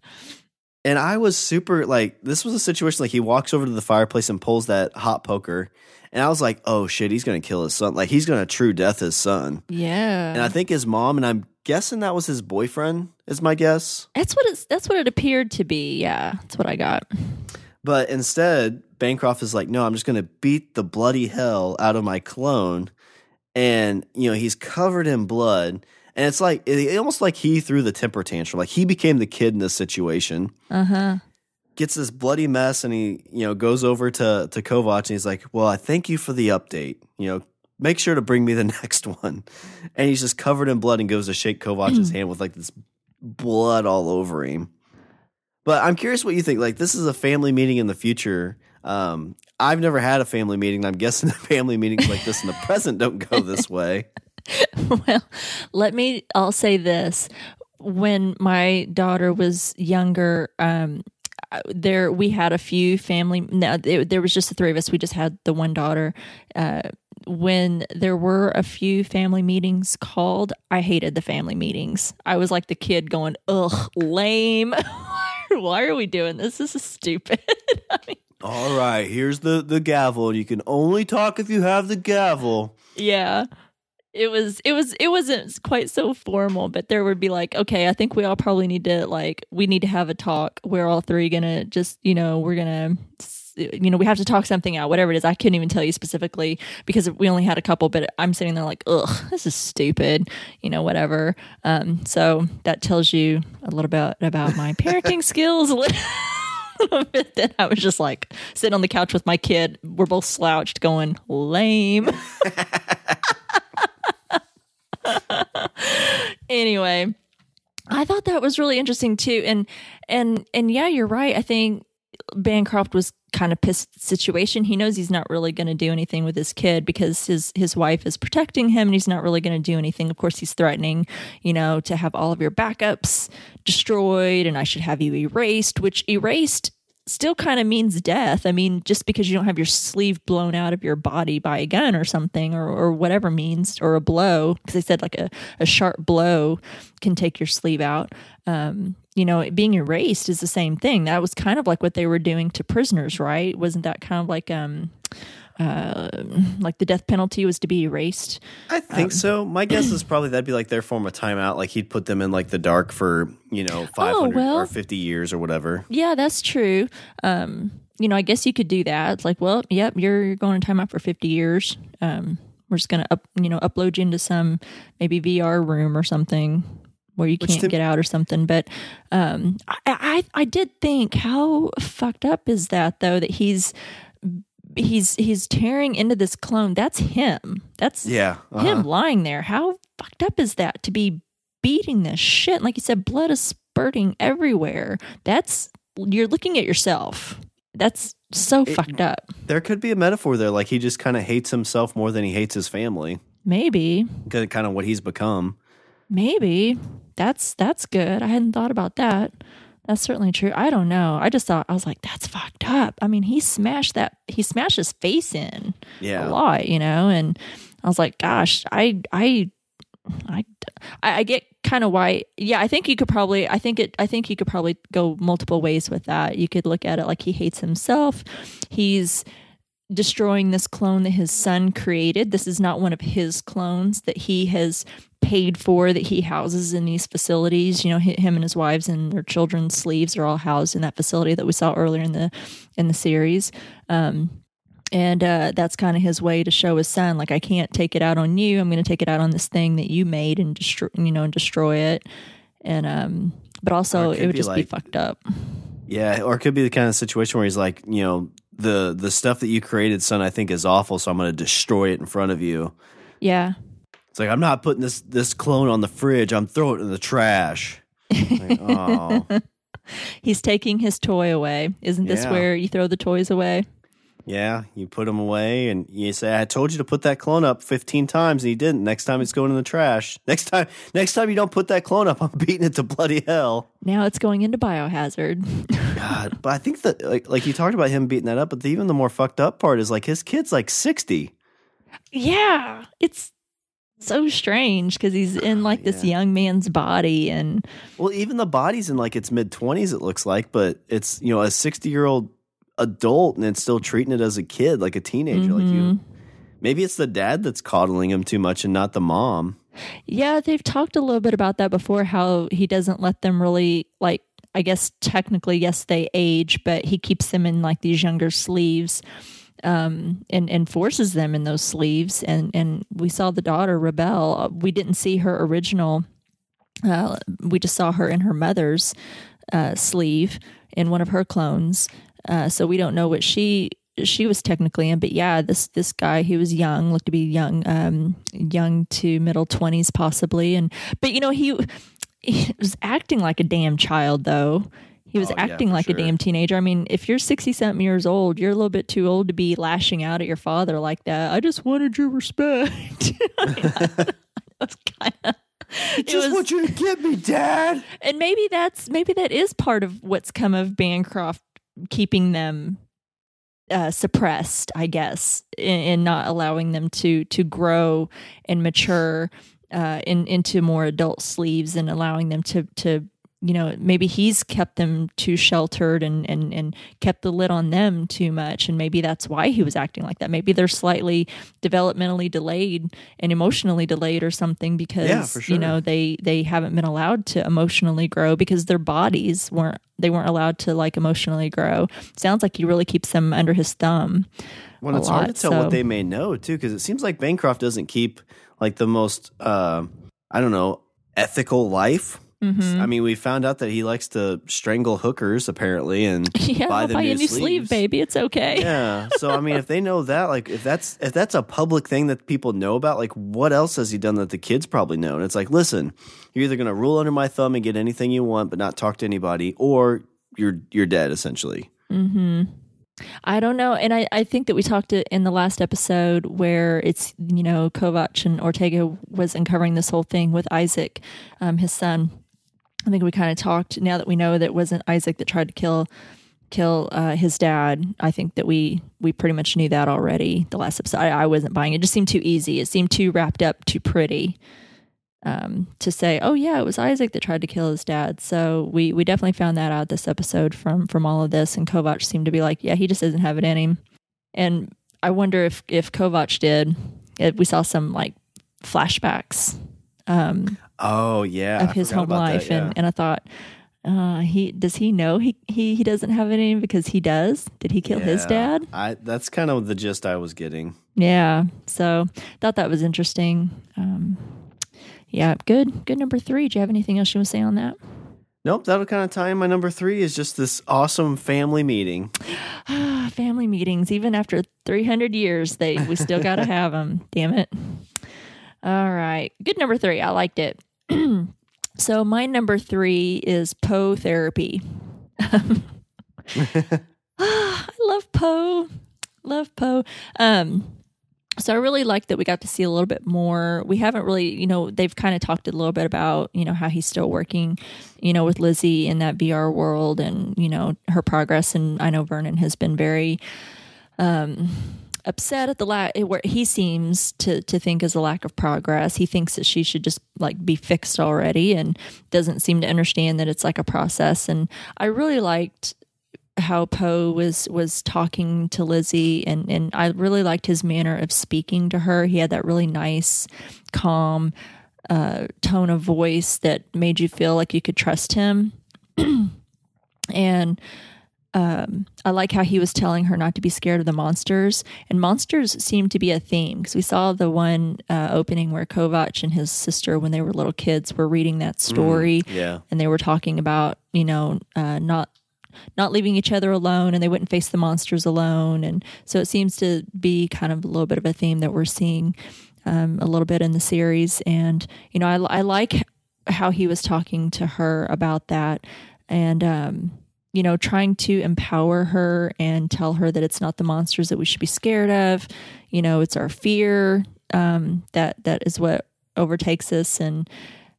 And I was super like this was a situation like he walks over to the fireplace and pulls that hot poker. And I was like, oh shit, he's gonna kill his son. Like he's gonna true death his son. Yeah. And I think his mom, and I'm guessing that was his boyfriend, is my guess. that's what it's that's what it appeared to be. Yeah. That's what I got. But instead, Bancroft is like, no, I'm just gonna beat the bloody hell out of my clone. And, you know, he's covered in blood. And it's like it, almost like he threw the temper tantrum. Like he became the kid in this situation. Uh-huh. gets this bloody mess and he you know goes over to to Kovac and he's like, "Well, I thank you for the update. You know, make sure to bring me the next one." And he's just covered in blood and goes to shake Kovac's hand with like this blood all over him. But I'm curious what you think. Like this is a family meeting in the future. Um, I've never had a family meeting. I'm guessing the family meetings like this in the present don't go this way. well, let me I'll say this. When my daughter was younger, um there we had a few family no, there, there was just the three of us we just had the one daughter uh when there were a few family meetings called i hated the family meetings. I was like the kid going ugh lame. Why are we doing this? This is stupid. I mean, All right, here's the the gavel. You can only talk if you have the gavel. yeah. It was it was it wasn't quite so formal but there would be like okay i think we all probably need to like we need to have a talk. We're all three gonna just you know we're you know we have to talk something out whatever it is. I couldn't even tell you specifically because we only had a couple but i'm sitting there like ugh this is stupid you know whatever. Um so that tells you a little bit about my parenting skills. A little little bit then i was just like sitting on the couch with my kid. We're both slouched going lame. Anyway i thought that was really interesting too. And and and yeah you're right. I think bancroft was kind of pissed situation he knows he's not really going to do anything with his kid because his his wife is protecting him and he's not really going to do anything of course he's threatening you know to have all of your backups destroyed and i should have you erased which erased still kind of means death. I mean, just because you don't have your sleeve blown out of your body by a gun or something or, or whatever means, or a blow, because they said like a, a sharp blow can take your sleeve out. Um, you know, being erased is the same thing. That was kind of like what they were doing to prisoners, right? Wasn't that kind of like, um, uh, like the death penalty was to be erased? I think so. My guess is probably that'd be like their form of timeout. Like he'd put them in like the dark for you know five hundred well. or fifty years or whatever. Yeah, that's true. Um, you know, I guess you could do that. It's like, well, yep, you're, you're going to timeout for 50 years. Um, we're just going to up, you know, upload you into some maybe VR room or something where you can't to- get out or something. But um, I, I, I did think, how fucked up is that though? That he's he's he's tearing into this clone. That's him. That's Yeah, uh-huh. him lying there. How fucked up is that to be beating this shit? Like you said, blood is spurting everywhere. That's you're looking at yourself. That's so fucked up. There could be a metaphor there, like he just kind of hates himself more than he hates his family. Maybe, Kind of what he's become. maybe that's that's good. I hadn't thought about that. That's certainly true. I don't know. I just thought I was like, that's fucked up. I mean, he smashed that. He smashed his face in Yeah. a lot, you know. And I was like, gosh, I I I, I I get kind of why. Yeah, I think you could probably. I think it. I think you could probably go multiple ways with that. You could look at it like he hates himself. He's destroying this clone that his son created. This is not one of his clones that he has paid for that he houses in these facilities. You know, him and his wives and their children's sleeves are all housed in that facility that we saw earlier in the in the series. Um, and uh, that's kind of his way to show his son, like, I can't take it out on you. I'm going to take it out on this thing that you made and destroy, you know, and destroy it. And um, but also it it would just be fucked up. Yeah, or it could be the kind of situation where he's like, you know, the the stuff that you created, son, I think is awful, so I'm going to destroy it in front of you. Yeah, It's like I'm not putting this this clone on the fridge. I'm throwing it in the trash. Like, oh, he's taking his toy away. Isn't this Yeah. where you throw the toys away? Yeah. You put them away, and you say, "I told you to put that clone up 15 times, and he didn't. Next time, it's going in the trash. Next time, next time you don't put that clone up, I'm beating it to bloody hell." Now it's going into biohazard. God, but I think that like like you talked about him beating that up, but the, even the more fucked up part is like his kid's like 60. yeah, it's so strange because he's in oh, like this yeah. young man's body, and Well, even the body's in like its mid 20s, it looks like, but it's, you know, a 60 year old adult and it's still treating it as a kid, like a teenager. Like you, Mhm. maybe it's the dad that's coddling him too much and not the mom. Yeah, they've talked a little bit about that before how he doesn't let them really like I guess technically yes they age, but he keeps them in like these younger sleeves um and and forces them in those sleeves and and we saw the daughter rebel. We didn't see her original uh we just saw her in her mother's uh sleeve in one of her clones. Uh so we don't know what she she was technically in, but yeah, this this guy he was young, looked to be young, um, young to middle twenties possibly, and but you know he, he was acting like a damn child though. He was Oh, acting for like sure. a damn teenager. I mean, if you're sixty something years old, you're a little bit too old to be lashing out at your father like that. I just wanted your respect. That's kind of. It was, you to get me, dad. and maybe that's maybe that is part of what's come of Bancroft keeping them uh, suppressed, I guess, in not allowing them to to grow and mature uh, in, into more adult sleeves and allowing them to to you know maybe he's kept them too sheltered and and and kept the lid on them too much and maybe that's why he was acting like that maybe they're slightly developmentally delayed and emotionally delayed or something because Yeah, for you know they they haven't been allowed to emotionally grow because their bodies weren't they weren't allowed to like emotionally grow sounds like he really keeps them under his thumb Well, it's hard to tell so- what they may know too, because it seems like Bancroft doesn't keep like the most, uh, I don't know, ethical life. Mhm. I mean, we found out that he likes to strangle hookers apparently, and yeah buy them buy new new sleeve baby it's okay yeah. So I mean, if they know that, like, if that's if that's a public thing that people know about, like, what else has he done that the kids probably know? And it's like, listen, you're either gonna rule under my thumb and get anything you want, but not talk to anybody, or you're you're dead essentially. hmm I don't know. And I, I think that we talked it in the last episode where it's, you know, Kovac and Ortega was uncovering this whole thing with Isaac, um, his son. I think we kind of talked now that we know that it wasn't Isaac that tried to kill kill uh, his dad. I think that we we pretty much knew that already. The last episode, I, I wasn't buying it. Just seemed too easy. It seemed too wrapped up, too pretty. Um, to say, oh yeah, it was Isaac that tried to kill his dad. So we we definitely found that out this episode from from all of this. And Kovac seemed to be like, yeah, he just doesn't have it in him. And I wonder if if Kovac did. It, we saw some like flashbacks um, Oh yeah, of I his home about that, life, yeah. and and I thought. Uh, he does he know he, he he doesn't have in because he does? Did he kill his dad? I that's kind of the gist I was getting. Yeah. So thought that was interesting. Um, yeah, good. Good number three. Do you have anything else you want to say on that? Nope, that'll kind of tie in. My number three is just this awesome family meeting. Family meetings, even after 300 years, they we still got to have them. Damn it. All right. Good number three. I liked it. So my number three is Poe therapy. I love Poe. Love Poe. Um, so I really like that we got to see a little bit more. We haven't really, you know, they've kind of talked a little bit about, you know, how he's still working, you know, with Lizzie in that VR world and, you know, her progress. And I know Vernon has been very um upset at the lack where he seems to to think is a lack of progress. He thinks that she should just like be fixed already and doesn't seem to understand that it's like a process. And I really liked how Poe was was talking to Lizzie and and I really liked his manner of speaking to her. He had that really nice, calm uh, tone of voice that made you feel like you could trust him. and um, I like how he was telling her not to be scared of the monsters, and monsters seem to be a theme because we saw the one uh, opening where Kovac and his sister, when they were little kids, were reading that story, yeah. and they were talking about you know uh, not not leaving each other alone, and they wouldn't face the monsters alone, and so it seems to be kind of a little bit of a theme that we're seeing um, a little bit in the series, and you know I, I like how he was talking to her about that, and um, you know, trying to empower her and tell her that it's not the monsters that we should be scared of. You know, it's our fear um, that that is what overtakes us, and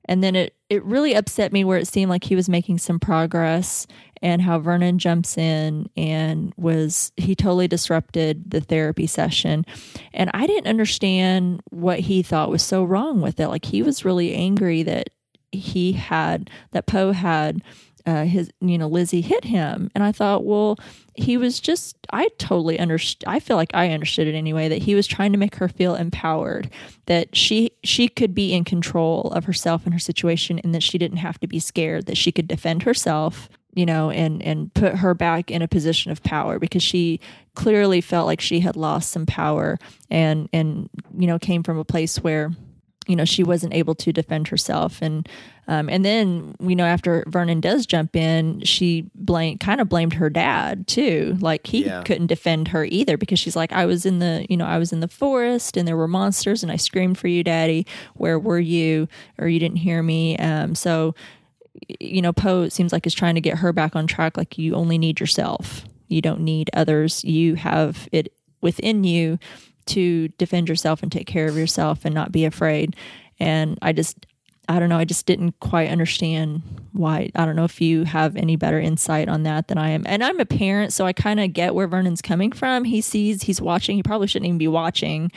and then it it really upset me where it seemed like he was making some progress, and how Vernon jumps in and was he totally disrupted the therapy session, and I didn't understand what he thought was so wrong with it. Like he was really angry that he had that Poe had uh, his you know Lizzie hit him, and I thought, well, he was just I totally understood. I feel like I understood it anyway that he was trying to make her feel empowered, that she she could be in control of herself and her situation, and that she didn't have to be scared, that she could defend herself. You know, and and put her back in a position of power because she clearly felt like she had lost some power and and you know came from a place where you know she wasn't able to defend herself. And um, and then you know after vernon does jump in she blame kind of blamed her dad too. Like he Yeah. couldn't defend her either because she's like i was in the you know i was in the forest and there were monsters and i screamed for you daddy. Where were you? Or you didn't hear me. Um, so you know poe seems like is trying to get her back on track. Like you only need yourself. You don't need others. You have it within you to defend yourself and take care of yourself and not be afraid. And I just, I don't know, I just didn't quite understand why. I don't know if you have any better insight on that than I am. And I'm a parent, so I kind of get where Vernon's coming from. He sees, he's watching, he probably shouldn't even be watching,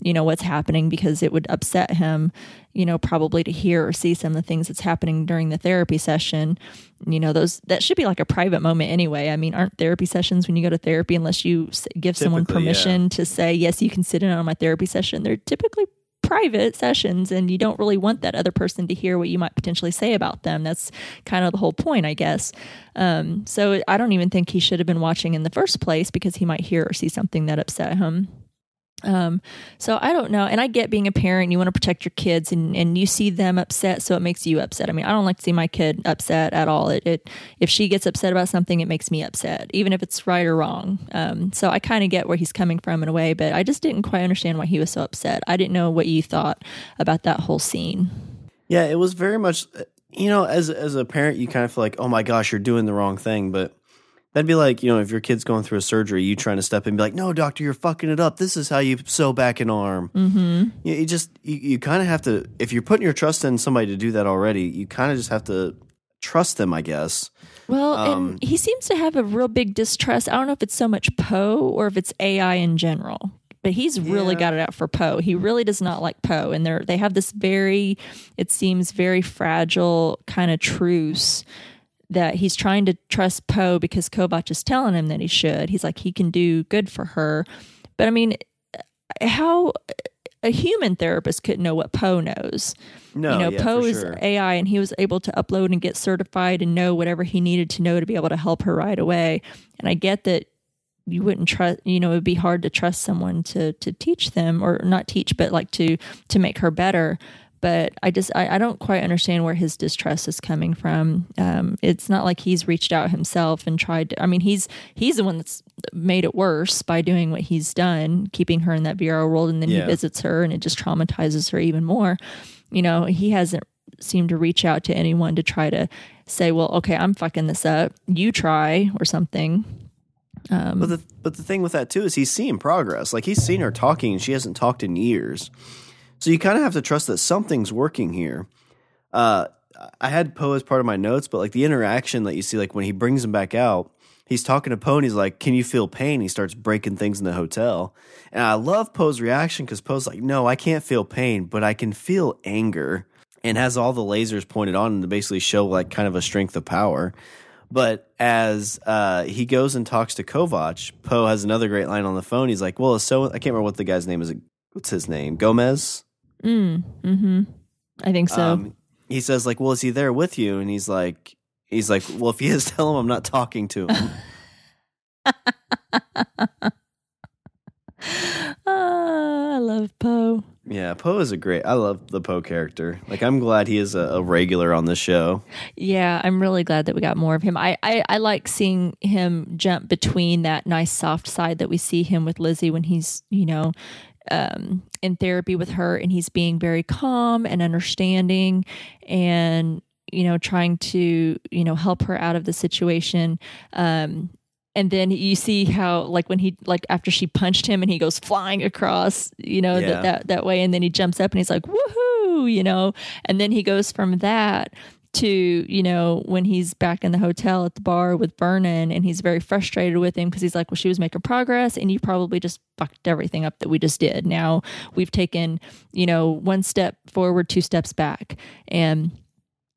you know, what's happening because it would upset him, you know, probably to hear or see some of the things that's happening during the therapy session. You know, those, that should be like a private moment anyway. I mean, aren't therapy sessions when you go to therapy, unless you give someone Typically, yeah. permission to say, yes, you can sit in on my therapy session, they're typically private sessions and you don't really want that other person to hear what you might potentially say about them. That's kind of the whole point, I guess. Um, so I don't even think he should have been watching in the first place because he might hear or see something that upset him. Um, so I don't know. And I get being a parent, you want to protect your kids and, and you see them upset. So it makes you upset. I mean, I don't like to see my kid upset at all. It, it if she gets upset about something, it makes me upset, even if it's right or wrong. Um, so I kind of get where he's coming from in a way, but I just didn't quite understand why he was so upset. I didn't know what you thought about that whole scene. Yeah, it was very much. You know, as as a parent, you kind of feel like, oh my gosh, you're doing the wrong thing. But that'd be like, you know, if your kid's going through a surgery, you trying to step in and be like, no, doctor, you're fucking it up. This is how you sew back an arm. Mm-hmm. You, you just you, you kind of have to. If you're putting your trust in somebody to do that already, you kind of just have to trust them, I guess. Well, Um, and he seems to have a real big distrust. I don't know if it's so much Poe or if it's AI in general. But he's really Yeah. got it out for Poe. He really does not like Poe, and they are they have this very, it seems very fragile kind of truce that he's trying to trust Poe because Kovac is telling him that he should. He's like he can do good for her, but I mean, how a human therapist couldn't know what Poe knows No, you know, yeah, Poe is sure. AI, and he was able to upload and get certified and know whatever he needed to know to be able to help her right away. And I get that you wouldn't trust, you know, it'd be hard to trust someone to to teach them or not teach, but like to to make her better. But I just I, I don't quite understand where his distrust is coming from. Um, it's not like he's reached out himself and tried to. I mean, he's he's the one that's made it worse by doing what he's done, keeping her in that bureau world, and then Yeah. he visits her, and it just traumatizes her even more you know, he hasn't seemed to reach out to anyone to try to say, well, okay, I'm fucking this up. You try or something. Um, But the but the thing with that too is he's seeing progress. Like he's seen her talking, and she hasn't talked in years. So you kind of have to trust that something's working here. Uh, I had Poe as part of my notes, but like the interaction that you see, like when he brings him back out, he's talking to Poe and he's like, Can you feel pain? He starts breaking things in the hotel. And I love Poe's reaction because Poe's like, No, I can't feel pain, but I can feel anger. And has all the lasers pointed on to basically show like kind of a strength of power. But as uh, he goes and talks to Kovac, Poe has another great line on the phone. He's like, Well, so I can't remember what the guy's name is. What's his name? Gomez? Mm, mm-hmm. I think so. Um, he says, like, well, is he there with you? And he's like, he's like, well, if he is, tell him I'm not talking to him. Ah, I love Poe. yeah, Poe is a great. I love the Poe character. Like, I'm glad he is a, a regular on the show. Yeah, I'm really glad that we got more of him. I, I, I like seeing him jump between that nice soft side that we see him with Lizzie when he's, you know, um, in therapy with her and he's being very calm and understanding and, you know, trying to, you know, help her out of the situation. Um, and then you see how like when he like after she punched him and he goes flying across you know Yeah. that, that that way and then he jumps up and he's like woohoo you know and then he goes from that to you know when he's back in the hotel at the bar with Vernon and he's very frustrated with him because he's like well she was making progress and you probably just fucked everything up that we just did. Now we've taken you know one step forward two steps back. And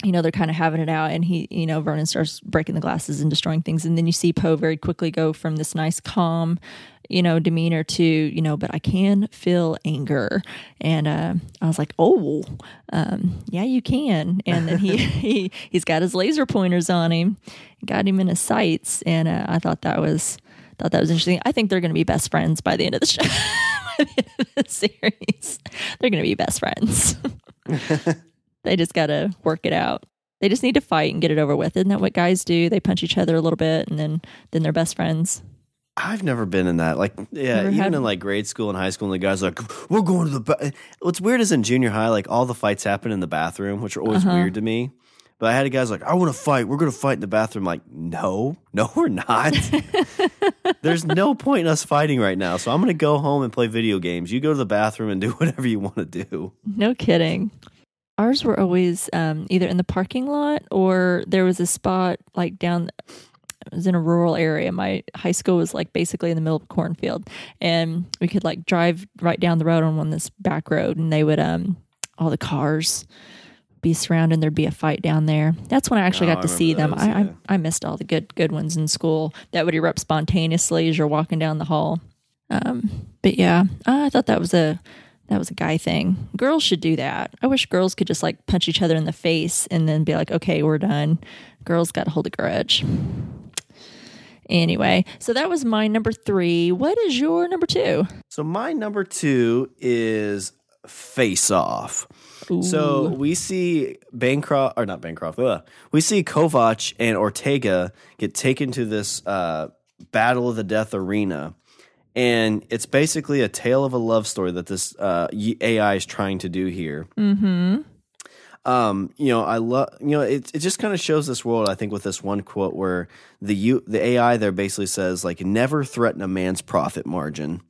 you know, they're kind of having it out, and he, you know, Vernon starts breaking the glasses and destroying things, and then you see Poe very quickly go from this nice, calm, you know, demeanor to, you know, but I can feel anger, and uh, I was like, oh, um, yeah, you can, and then he, he he's got his laser pointers on him, got him in his sights, and uh, I thought that was thought that was interesting. I think they're going to be best friends by the end of the show, by the end of the series. They're going to be best friends. They just got to work it out. They just need to fight and get it over with. Isn't that what guys do? They punch each other a little bit and then then they're best friends. I've never been in that. Like, yeah, Never even had- in like grade school and high school, and the guys are like, we're going to the. Ba-. What's weird is in junior high, like all the fights happen in the bathroom, which are always Uh-huh. weird to me. But I had a guys like, I want to fight. We're going to fight in the bathroom. Like, no, no, we're not. There's no point in us fighting right now. So I'm going to go home and play video games. You go to the bathroom and do whatever you want to do. No kidding. Ours were always um, either in the parking lot or there was a spot like down. It was in a rural area. My high school was like basically in the middle of a cornfield, and we could like drive right down the road on one this back road, and they would um all the cars be surrounded. There'd be a fight down there. That's when I actually Oh, got to see them. remember I, yeah. I I missed all the good good ones in school that would erupt spontaneously as you're walking down the hall. Um, but yeah, I thought that was a that was a guy thing. Girls should do that. I wish girls could just like punch each other in the face and then be like, okay, we're done. Girls got to hold a grudge. Anyway, so that was my number three. What is your number two? So my number two is Face Off. So we see Bancroft, or not Bancroft, ugh. we see Kovac and Ortega get taken to this uh, Battle of the Death arena. And it's basically a tale of a love story that this uh, AI is trying to do here. Mm-hmm. Um, you know, I love, you know, it, it just kind of shows this world, I think, with this one quote where the U, the AI there basically says, like, never threaten a man's profit margin.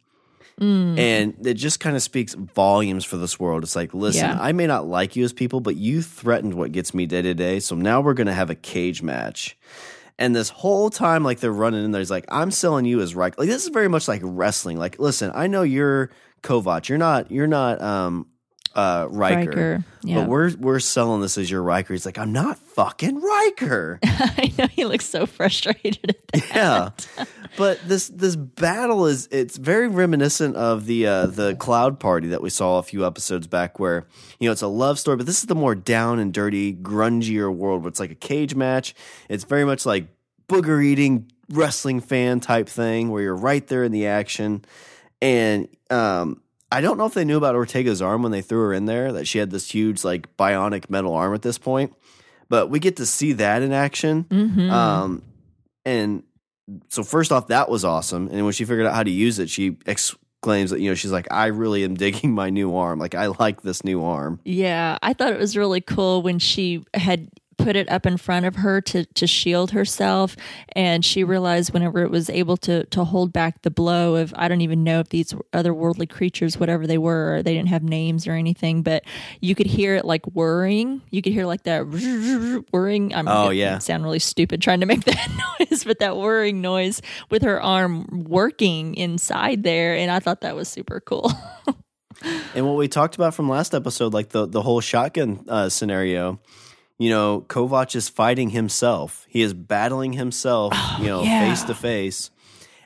And it just kind of speaks volumes for this world. It's like, listen, Yeah. I may not like you as people, but you threatened what gets me day to day. So now we're going to have a cage match. And this whole time, like they're running in there, he's like, I'm selling you as right. Like this is very much like wrestling. Like, listen, I know you're Kovac. You're not. You're not. Um, uh, Ryker. Ryker, yeah. But we're we're selling this as your Ryker. He's like, I'm not fucking Ryker. I know he looks so frustrated at that. yeah. But this this battle is it's very reminiscent of the uh, the Cloud Party that we saw a few episodes back, where you know it's a love story, but this is the more down and dirty, grungier world where it's like a cage match. It's very much like booger eating wrestling fan type thing, where you're right there in the action, and um. I don't know if they knew about Ortega's arm when they threw her in there, that she had this huge, like, bionic metal arm at this point. But we get to see that in action. Mhm. Um, and so first off, that was awesome. And when she figured out how to use it, she exclaims that you know she's like, "I really am digging my new arm. Like I like this new arm." Yeah, I thought it was really cool when she had put it up in front of her to to shield herself. And she realized whenever it was able to to hold back the blow of I don't even know if these otherworldly creatures whatever they were they didn't have names or anything but you could hear it like whirring. You could hear like that whirring. I'm Oh, yeah. sound really stupid trying to make that noise but that whirring noise with her arm working inside there. And I thought that was super cool. And what we talked about from last episode, like the the whole shotgun uh, scenario, you know, Kovac is fighting himself. He is battling himself, you know, Oh, yeah. face to face,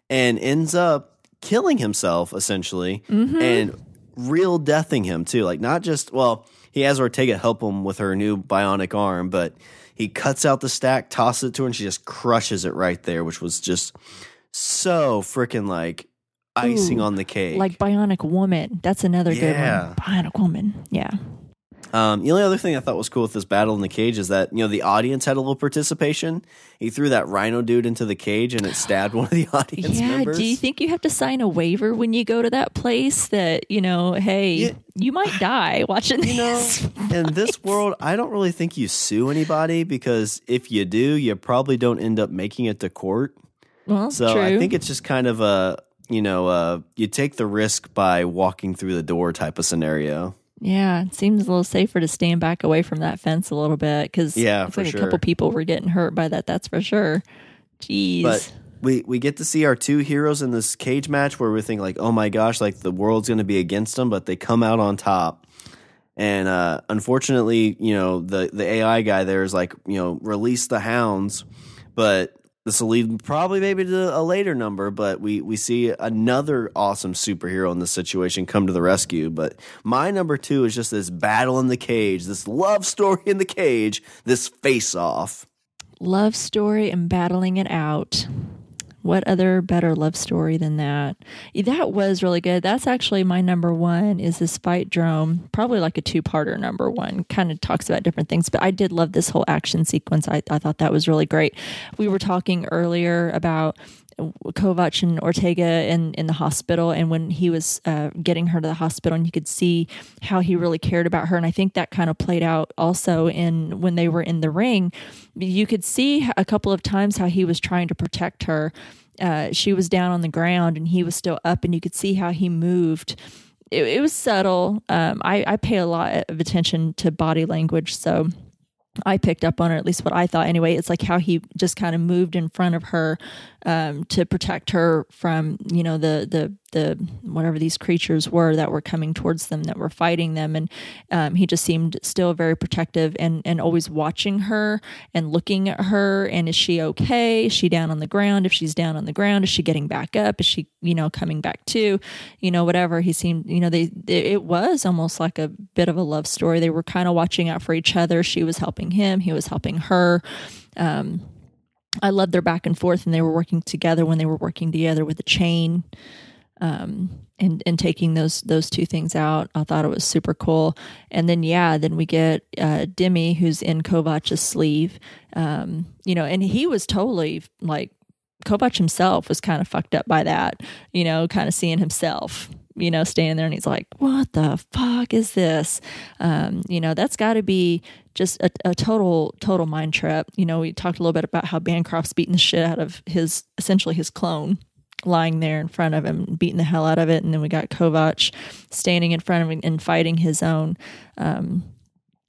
and ends up killing himself essentially, Mm-hmm. and real deathing him too. Like not just well, he has Ortega help him with her new bionic arm, but he cuts out the stack, tosses it to her, and she just crushes it right there, which was just so freaking like icing Ooh, on the cake. like bionic woman that's another good one bionic woman yeah Um, the only other thing I thought was cool with this battle in the cage is that you know the audience had a little participation. He threw that rhino dude into the cage and it stabbed one of the audience yeah members. do you think you have to sign a waiver when you go to that place that you know hey Yeah. you might die watching you know, this in this world, I don't really think you sue anybody because if you do, you probably don't end up making it to court. well So true I think it's just kind of a you know uh, you take the risk by walking through the door type of scenario. Yeah it seems a little safer to stand back away from that fence a little bit because Yeah, for like sure. a couple people were getting hurt by that that's for sure jeez But we we get to see our two heroes in this cage match where we think like, oh my gosh, like the world's going to be against them, but they come out on top. And uh, unfortunately, you know the the AI guy there is like, you know, release the hounds, but this will lead probably maybe to a later number. But we we see another awesome superhero in this situation come to the rescue. But my number two is just this battle in the cage, this love story in the cage, this face off. love story and battling it out. What other better love story than that? That was really good. That's actually my number one is this fight drome. Probably like a two parter number one. Kind of talks about different things, but I did love this whole action sequence. I, I thought that was really great. We were talking earlier about Kovac and Ortega in, in the hospital, and when he was uh, getting her to the hospital, and you could see how he really cared about her. And I think that kind of played out also in when they were in the ring. You could see a couple of times how he was trying to protect her. Uh, she was down on the ground, and he was still up, and you could see how he moved. It, it was subtle. Um, I, I pay a lot of attention to body language, so. I picked up on it, at least what I thought anyway. It's like how he just kind of moved in front of her um, to protect her from, you know, the the the whatever these creatures were that were coming towards them, that were fighting them, and um, he just seemed still very protective and and always watching her and looking at her. And is she okay? Is she down on the ground? If she's down on the ground, is she getting back up? Is she, you know, coming back to, you know, whatever? He seemed, you know, they it was almost like a bit of a love story. They were kind of watching out for each other. She was helping him, he was helping her. Um, I loved their back and forth, and they were working together when they were working together with the chain, um, and and taking those those two things out. I thought it was super cool. And then yeah, then we get uh, Dimi, who's in Kovac's sleeve, um, you know, and he was totally like Kovac himself was kind of fucked up by that, you know, kind of seeing himself, you know, standing there and he's like, what the fuck is this? Um, you know, that's got to be just a, a total, total mind trip. You know, we talked a little bit about how Bancroft's beating the shit out of his, essentially his clone lying there in front of him, beating the hell out of it. And then we got Kovac standing in front of him and fighting his own, um,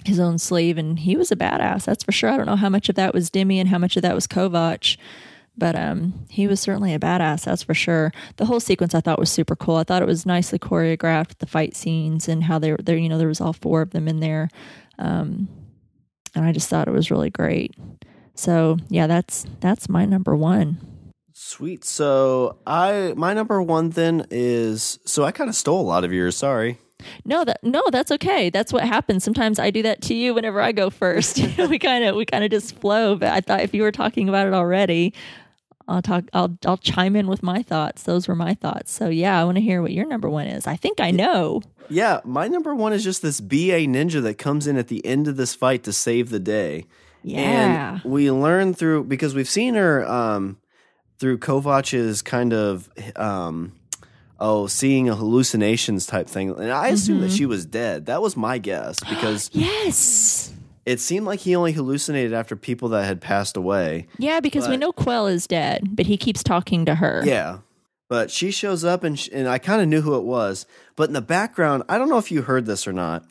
his own slave. And he was a badass. That's for sure. I don't know how much of that was Dimi and how much of that was Kovac but um, he was certainly a badass, that's for sure. The whole sequence I thought was super cool. I thought it was nicely choreographed, the fight scenes and how they were there. You know, there was all four of them in there, um, and I just thought it was really great. So yeah, that's that's my number one. Sweet. So I my number one then is so I kind of stole a lot of yours. Sorry. No, that no, that's okay. That's what happens. Sometimes I do that to you whenever I go first. we kind of we kind of just flow. But I thought if you were talking about it already, I'll talk. I'll I'll chime in with my thoughts. Those were my thoughts. So yeah, I want to hear what your number one is. I think I know. Yeah, my number one is just this BA ninja that comes in at the end of this fight to save the day. Yeah. And we learn through because we've seen her um, through Kovac's kind of um, oh seeing a hallucinations type thing, and I assumed Mm-hmm. that she was dead. That was my guess because yes. it seemed like he only hallucinated after people that had passed away. Yeah, because we know Quell is dead, but he keeps talking to her. Yeah. But she shows up and, sh- and I kind of knew who it was. But in the background, I don't know if you heard this or not,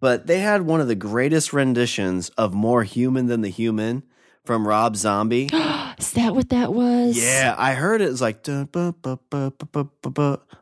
but they had one of the greatest renditions of More Human Than the Human from Rob Zombie. Is that what that was? yeah, I heard it. It was like. I'm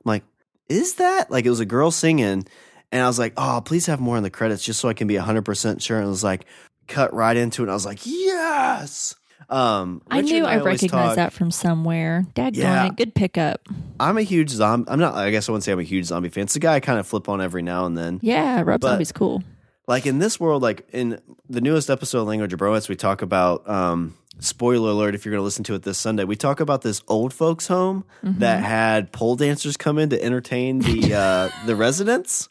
like, is that? Like, it was a girl singing. And I was like, oh, please have more in the credits just so I can be 100% sure. And it was like, cut right into it. And I was like, yes. Um, I knew and I recognized that from somewhere. Daggone Yeah. it. Good pickup. I'm a huge zombie. I'm not. I guess I wouldn't say I'm a huge zombie fan. It's a guy I kind of flip on every now and then. Yeah, Rob But- Zombie's cool. Like in this world, like in the newest episode of Language of Bromance, we talk about. um Spoiler alert! If you're going to listen to it this Sunday, we talk about this old folks' home Mm-hmm. that had pole dancers come in to entertain the uh, the residents.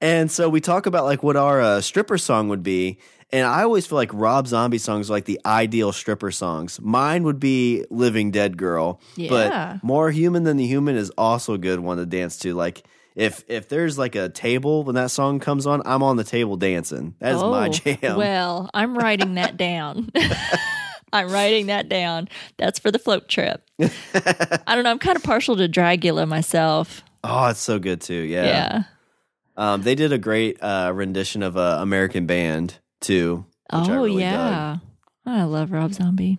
And so we talk about like what our uh, stripper song would be. And I always feel like Rob Zombie songs are like the ideal stripper songs. Mine would be Living Dead Girl. Yeah. But More Human Than the Human is also a good one to dance to. Like if if there's like a table when that song comes on, I'm on the table dancing. That is my Oh, jam. Well, I'm writing that down. I'm writing that down. That's for the float trip. I don't know. I'm kind of partial to Dragula myself. oh, it's so good too. Yeah. Yeah. Um, they did a great uh, rendition of uh, American Band too. Oh, really dug. yeah. I love Rob Zombie.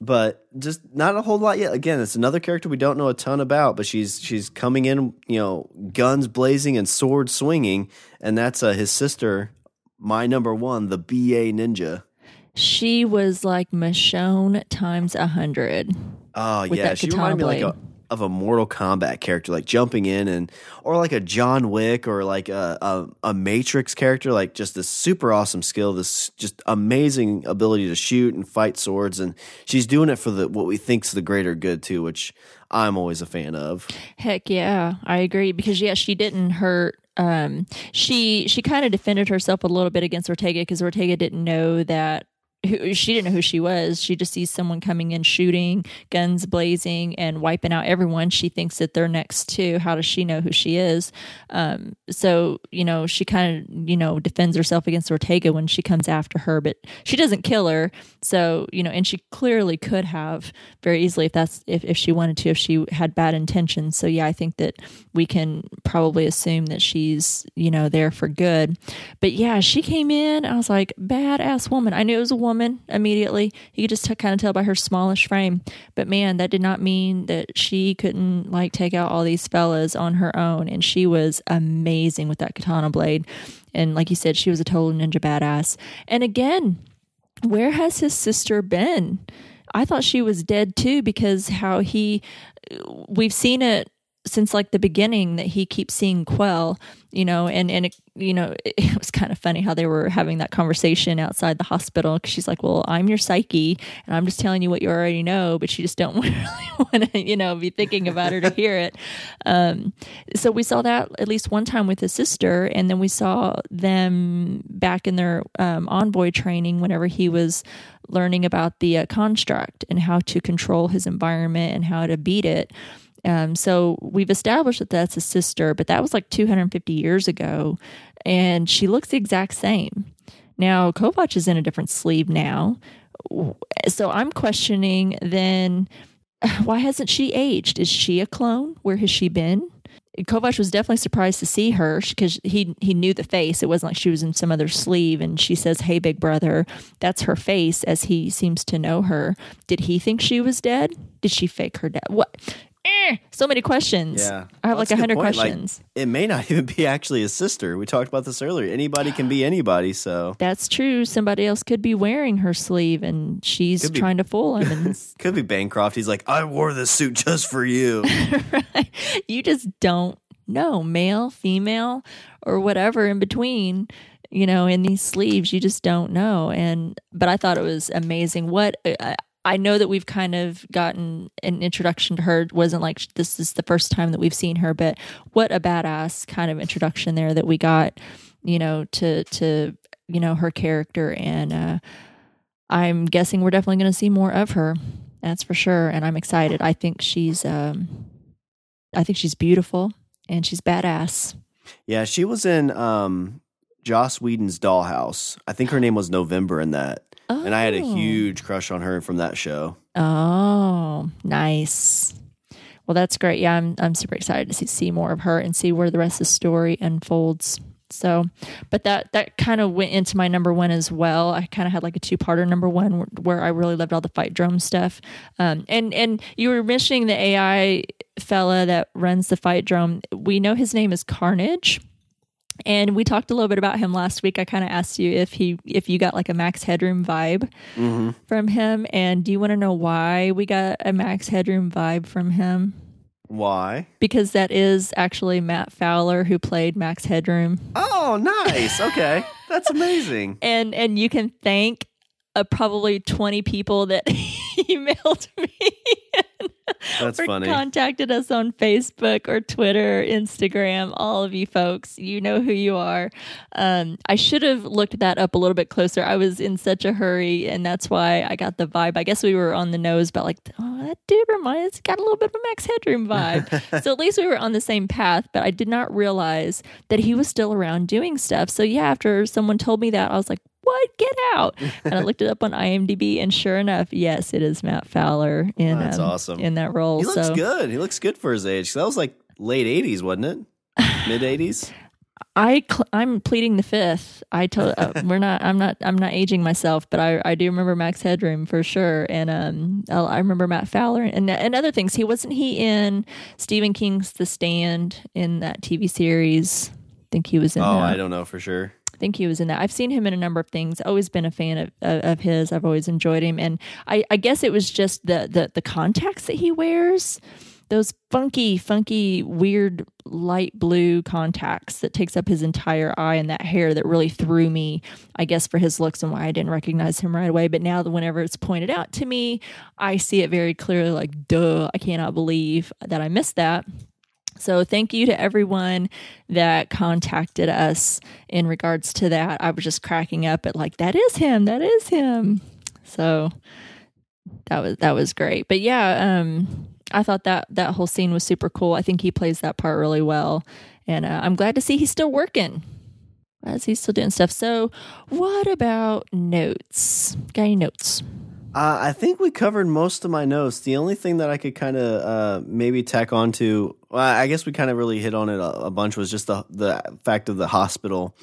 but just not a whole lot yet. Again, it's another character we don't know a ton about, but she's she's coming in, you know, guns blazing and sword swinging, and that's uh, his sister, my number one, the BA Ninja. She was like Michonne times a hundred. Oh With yeah, she reminded me like a, of a Mortal Kombat character, like jumping in and or like a John Wick or like a a, a Matrix character, like just this super awesome skill, this just amazing ability to shoot and fight swords, and she's doing it for the what we think's the greater good too, which I'm always a fan of. Heck yeah, I agree because yeah, she didn't hurt. Um, she she kind of defended herself a little bit against Ortega because Ortega didn't know that. Who, she didn't know who she was. She just sees someone coming in, shooting, guns blazing, and wiping out everyone. She thinks that they're next to. How does she know who she is? Um, so you know, she kind of you know defends herself against Ortega when she comes after her, but she doesn't kill her. So you know, and she clearly could have very easily if that's if, if she wanted to, if she had bad intentions. So yeah, I think that we can probably assume that she's you know there for good. But yeah, she came in. I was like, badass woman. I knew it was a woman immediately. You could just kind of tell by her smallish frame. But man, that did not mean that she couldn't like take out all these fellas on her own. And she was amazing with that katana blade. And like you said, she was a total ninja badass. And again, where has his sister been? I thought she was dead too because how he we've seen it since like the beginning that he keeps seeing Quell, you know, and and it, you know it was kind of funny how they were having that conversation outside the hospital because she's like, "Well, I'm your psyche, and I'm just telling you what you already know," but she just don't really want to, you know, be thinking about her to hear it. Um, so we saw that at least one time with his sister, and then we saw them back in their um, envoy training whenever he was learning about the uh, construct and how to control his environment and how to beat it. Um, so we've established that that's a sister, but that was like 250 years ago, and she looks the exact same. Now Kovach is in a different sleeve now, so I'm questioning then why hasn't she aged? Is she a clone? Where has she been? Kovach was definitely surprised to see her because he he knew the face. It wasn't like she was in some other sleeve. And she says, "Hey, big brother," that's her face, as he seems to know her. Did he think she was dead? Did she fake her death? What? Eh, so many questions. Yeah. I have like a a hundred point. Like, questions. it may not even be actually his sister. We talked about this earlier. Anybody can be anybody. So that's true. Somebody else could be wearing her sleeve, and she's be. trying to fool him. And could be Bancroft. He's like, I wore this suit just for you. you just don't know male female or whatever in between you know in these sleeves you just don't know and but i thought it was amazing what I, I know that we've kind of gotten an introduction to her It wasn't like this is the first time that we've seen her but what a badass kind of introduction there that we got you know to to you know her character and uh i'm guessing we're definitely going to see more of her that's for sure and i'm excited i think she's um I think she's beautiful and she's badass. yeah, she was in um Joss Whedon's Dollhouse. I think her name was November in that. And I had a Oh. huge crush on her from that show. Oh, nice. Well, that's great. Yeah, I'm I'm super excited to see, see more of her and see where the rest of the story unfolds. So, but that that kind of went into my number one as well. I kind of had like a two parter number one where, where I really loved all the fight drome stuff. Um, and and you were mentioning the AI fella that runs the fight drome. We know his name is Carnage. And we talked a little bit about him last week. I kind of asked you if he if you got like a Max Headroom vibe Mm-hmm. from him. And do you want to know why we got a Max Headroom vibe from him? Why? Because that is actually Matt Frewer who played Max Headroom. Oh, nice. Okay. That's amazing. And and you can thank uh, probably 20 people that emailed me That's or funny. contacted us on Facebook or Twitter, Instagram. All of you folks, you know who you are. Um, I should have looked that up a little bit closer. I was in such a hurry, and that's why I got the vibe. I guess we were on the nose, but like, oh, that dude reminds got a little bit of a Max Headroom vibe. so at least we were on the same path. But I did not realize that he was still around doing stuff. So yeah, after someone told me that, I was like. What? Get out! And I looked it up on IMDb, and sure enough, yes, it is Matt Frewer in That's um, awesome. in that role. He looks so good. He looks good for his age. That was like late 80s, wasn't it? Mid 80s? I cl- I'm pleading the fifth. I told uh, we're not. I'm not. I'm not aging myself, but I I do remember Max Headroom for sure, and um I I remember Matt Frewer and and other things. He wasn't he in Stephen King's The Stand in that TV series. I think he was in. Oh, that. I don't know for sure. Think he was in that. I've seen him in a number of things. Always been a fan of, of, of his. I've always enjoyed him, and I, I guess it was just the, the the contacts that he wears. Those funky, funky, weird light blue contacts that takes up his entire eye, and that hair that really threw me. I guess for his looks and why I didn't recognize him right away. But now, whenever it's pointed out to me, I see it very clearly. Like, duh! I cannot believe that I missed that. So thank you to everyone that contacted us in regards to that. I was just cracking up at like that is him, that is him. So that was that was great. But yeah, um I thought that that whole scene was super cool. I think he plays that part really well. And uh, I'm glad to see he's still working. As he's still doing stuff. So, what about notes? Got any notes? Uh, I think we covered most of my notes. The only thing that I could kind of uh, maybe tack on to, well, I guess we kind of really hit on it a, a bunch, was just the the fact of the hospital.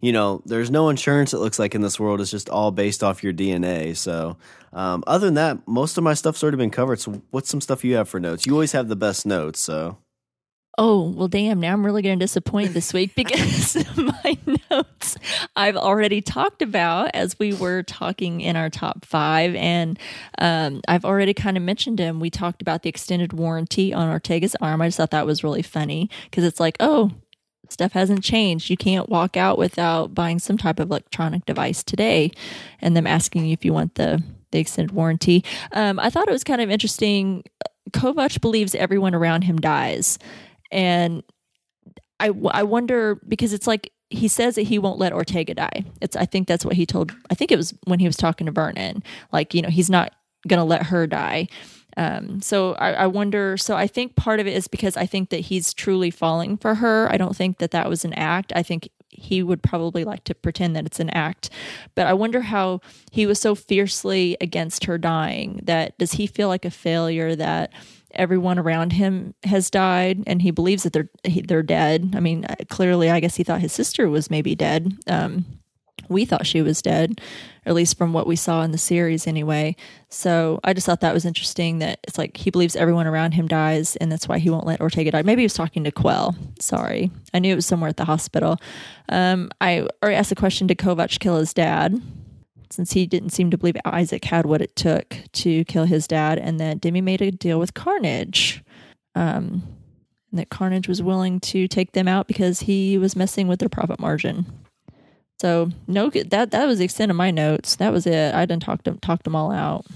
You know, there's no insurance. It looks like in this world, it's just all based off your DNA. So, um, other than that, most of my stuff's already been covered. So, what's some stuff you have for notes? You always have the best notes. So, Oh, well, damn. Now I'm really going to disappoint this week because my notes I've already talked about as we were talking in our top five. And um, I've already kind of mentioned him. We talked about the extended warranty on Ortega's arm. I just thought that was really funny because it's like, oh, stuff hasn't changed. You can't walk out without buying some type of electronic device today and them asking you if you want the, the extended warranty. Um, I thought it was kind of interesting. Kovac believes everyone around him dies and I, I wonder because it's like he says that he won't let Ortega die. It's I think that's what he told. I think it was when he was talking to Vernon. Like you know he's not gonna let her die. Um, so I, I wonder. So I think part of it is because I think that he's truly falling for her. I don't think that that was an act. I think he would probably like to pretend that it's an act. But I wonder how he was so fiercely against her dying. That does he feel like a failure that everyone around him has died and he believes that they're he, they're dead. I mean, uh, clearly I guess he thought his sister was maybe dead. Um we thought she was dead, at least from what we saw in the series anyway. So I just thought that was interesting that it's like he believes everyone around him dies, and that's why he won't let Ortega die. Maybe he was talking to Quell. Sorry. I knew it was somewhere at the hospital. Um, I already asked a question Did Kovac kill his dad? Since he didn't seem to believe Isaac had what it took to kill his dad, and that Dimi made a deal with Carnage. Um, and that Carnage was willing to take them out because he was messing with their profit margin. So no, that that was the extent of my notes. That was it. I didn't talk them talked them all out.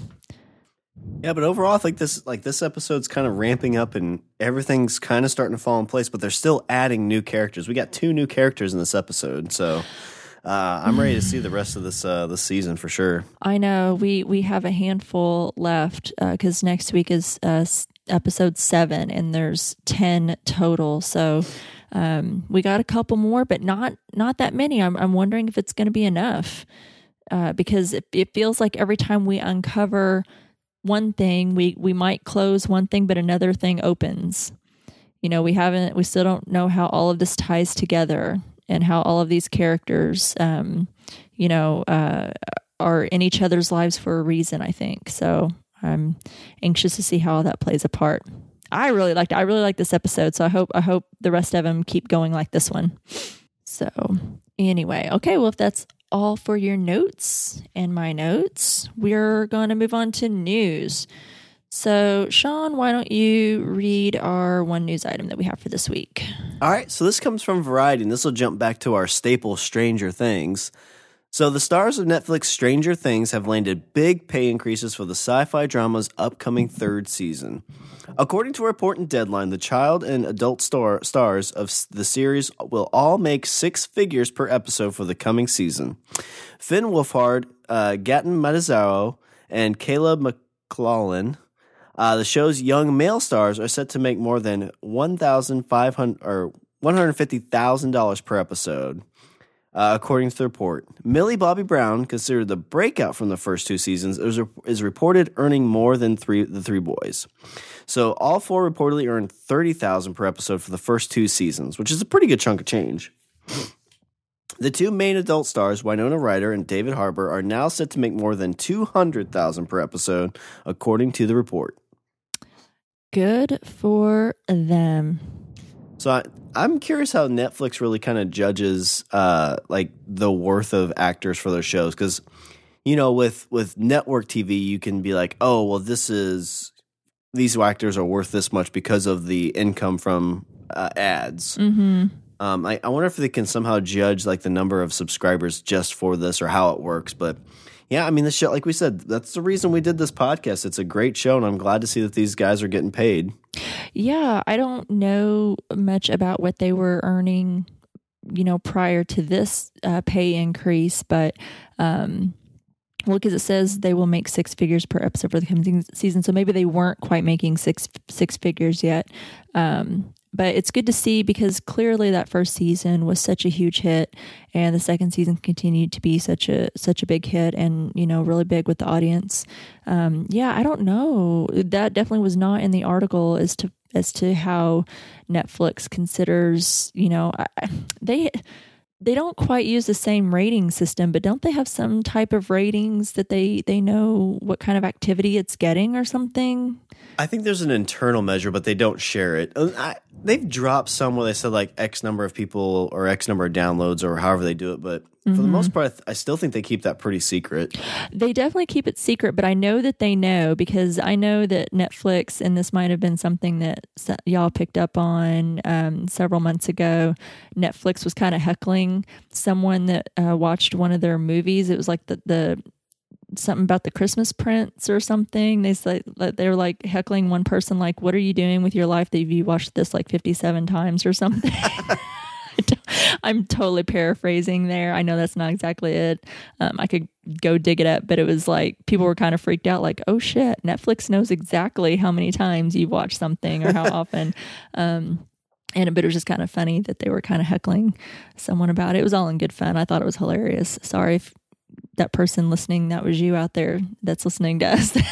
yeah, but overall, I think this like this episode's kind of ramping up and everything's kind of starting to fall in place. But they're still adding new characters. We got two new characters in this episode, so uh, I'm ready to see the rest of this uh, this season for sure. I know we we have a handful left because next week is uh, episode seven, and there's ten total. So Um, we got a couple more, but not not that many. I'm I'm wondering if it's going to be enough uh, because it, it feels like every time we uncover one thing, we we might close one thing, but another thing opens. You know, we haven't, we still don't know how all of this ties together and how all of these characters, um, you know, uh, are in each other's lives for a reason. I think so. I'm anxious to see how all that plays a part. I really liked. I really like this episode, so I hope I hope the rest of them keep going like this one. So anyway, okay. Well, if that's all for your notes and my notes, we're going to move on to news. So, Sean, why don't you read our one news item that we have for this week? All right, so this comes from Variety, and this will jump back to our staple Stranger Things. So, the stars of Netflix Stranger Things have landed big pay increases for the sci fi drama's upcoming third season. According to a report in Deadline, the child and adult star- stars of the series will all make six figures per episode for the coming season. Finn Wolfhard, uh, Gaten Matarazzo, and Caleb McLaughlin, uh, the show's young male stars are set to make more than one thousand five hundred or one hundred fifty thousand dollars per episode, uh, according to the report. Millie Bobby Brown, considered the breakout from the first two seasons, is, is reported earning more than three the three boys. So all four reportedly earned thirty thousand per episode for the first two seasons, which is a pretty good chunk of change. The two main adult stars, Winona Ryder and David Harbour, are now set to make more than two hundred thousand per episode, according to the report. Good for them. So I, I'm curious how Netflix really kind of judges uh, like the worth of actors for their shows because you know with with network TV you can be like oh well this is these actors are worth this much because of the income from uh, ads. Mm-hmm. Um, I, I wonder if they can somehow judge like the number of subscribers just for this or how it works. But yeah, I mean, the show, like we said, that's the reason we did this podcast. It's a great show, and I'm glad to see that these guys are getting paid. Yeah, I don't know much about what they were earning, you know, prior to this uh, pay increase, but um, well, because it says they will make six figures per episode for the coming season, so maybe they weren't quite making six six figures yet. Um, but it's good to see because clearly that first season was such a huge hit, and the second season continued to be such a such a big hit, and you know, really big with the audience. Um, yeah, I don't know. That definitely was not in the article as to as to how Netflix considers. You know, I, they they don't quite use the same rating system, but don't they have some type of ratings that they they know what kind of activity it's getting or something? I think there's an internal measure, but they don't share it. Uh, I, they've dropped some where they said like X number of people or X number of downloads or however they do it, but for the most part, I, th- I still think they keep that pretty secret. They definitely keep it secret, but I know that they know because I know that Netflix, and this might have been something that y'all picked up on um, several months ago. Netflix was kind of heckling someone that uh, watched one of their movies. It was like the the something about the Christmas Prince or something. They said they were like heckling one person, like, "What are you doing with your life that you watched this like fifty seven times or something?" I'm totally paraphrasing there. I know that's not exactly it. Um, I could go dig it up, but it was like people were kind of freaked out, like, "Oh shit, Netflix knows exactly how many times you've watched something or how often." Um, and but it was just kind of funny that they were kind of heckling someone about it. It was all in good fun. I thought it was hilarious. Sorry if that person listening, that was you out there that's listening to us.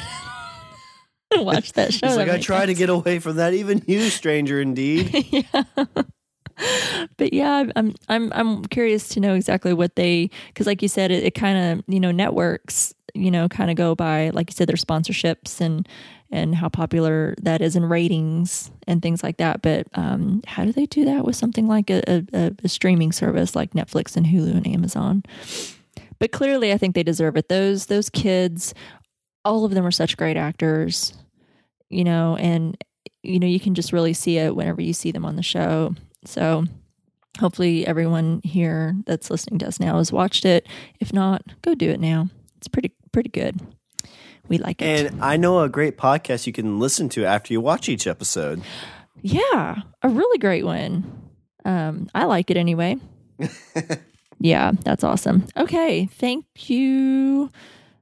Watch that show. It's like I try to get away from that. Even you, stranger, indeed. yeah. But yeah, I'm I'm I'm curious to know exactly what they because like you said, it, it kind of you know networks you know kind of go by like you said their sponsorships and and how popular that is in ratings and things like that. But um, how do they do that with something like a, a, a streaming service like Netflix and Hulu and Amazon? But clearly, I think they deserve it. Those those kids, all of them are such great actors, you know, and you know you can just really see it whenever you see them on the show. So hopefully everyone here that's listening to us now has watched it. If not, go do it now. It's pretty pretty good. We like it. and I know a great podcast you can listen to after you watch each episode. yeah, a really great one. Um, I like it anyway. yeah, that's awesome. Okay, thank you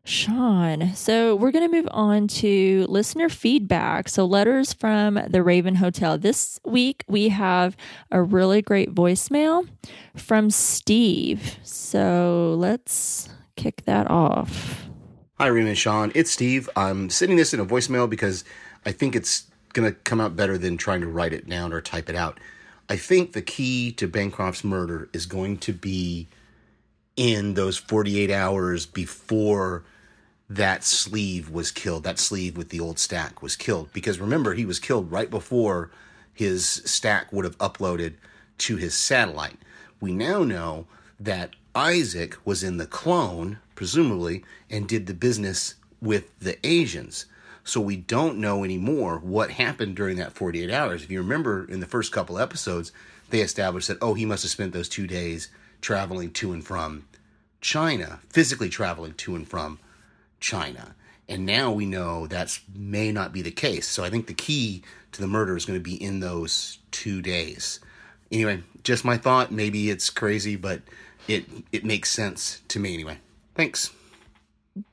Sean. So we're going to move on to listener feedback. So letters from the Raven Hotel. This week we have a really great voicemail from Steve. So let's kick that off. Hi, Rima and Sean. It's Steve. I'm sending this in a voicemail because I think it's going to come out better than trying to write it down or type it out. I think the key to Bancroft's murder is going to be in those 48 hours before that sleeve was killed. That sleeve with the old stack was killed. Because remember, he was killed right before his stack would have uploaded to his satellite. We now know that Isaac was in the clone, presumably, and did the business with the Asians. So we don't know anymore what happened during that 48 hours. If you remember in the first couple episodes, they established that, oh, he must have spent those two days traveling to and from China, physically traveling to and from China. And now we know that may not be the case. So I think the key to the murder is going to be in those two days. Anyway, just my thought. Maybe it's crazy, but it it makes sense to me anyway. Thanks.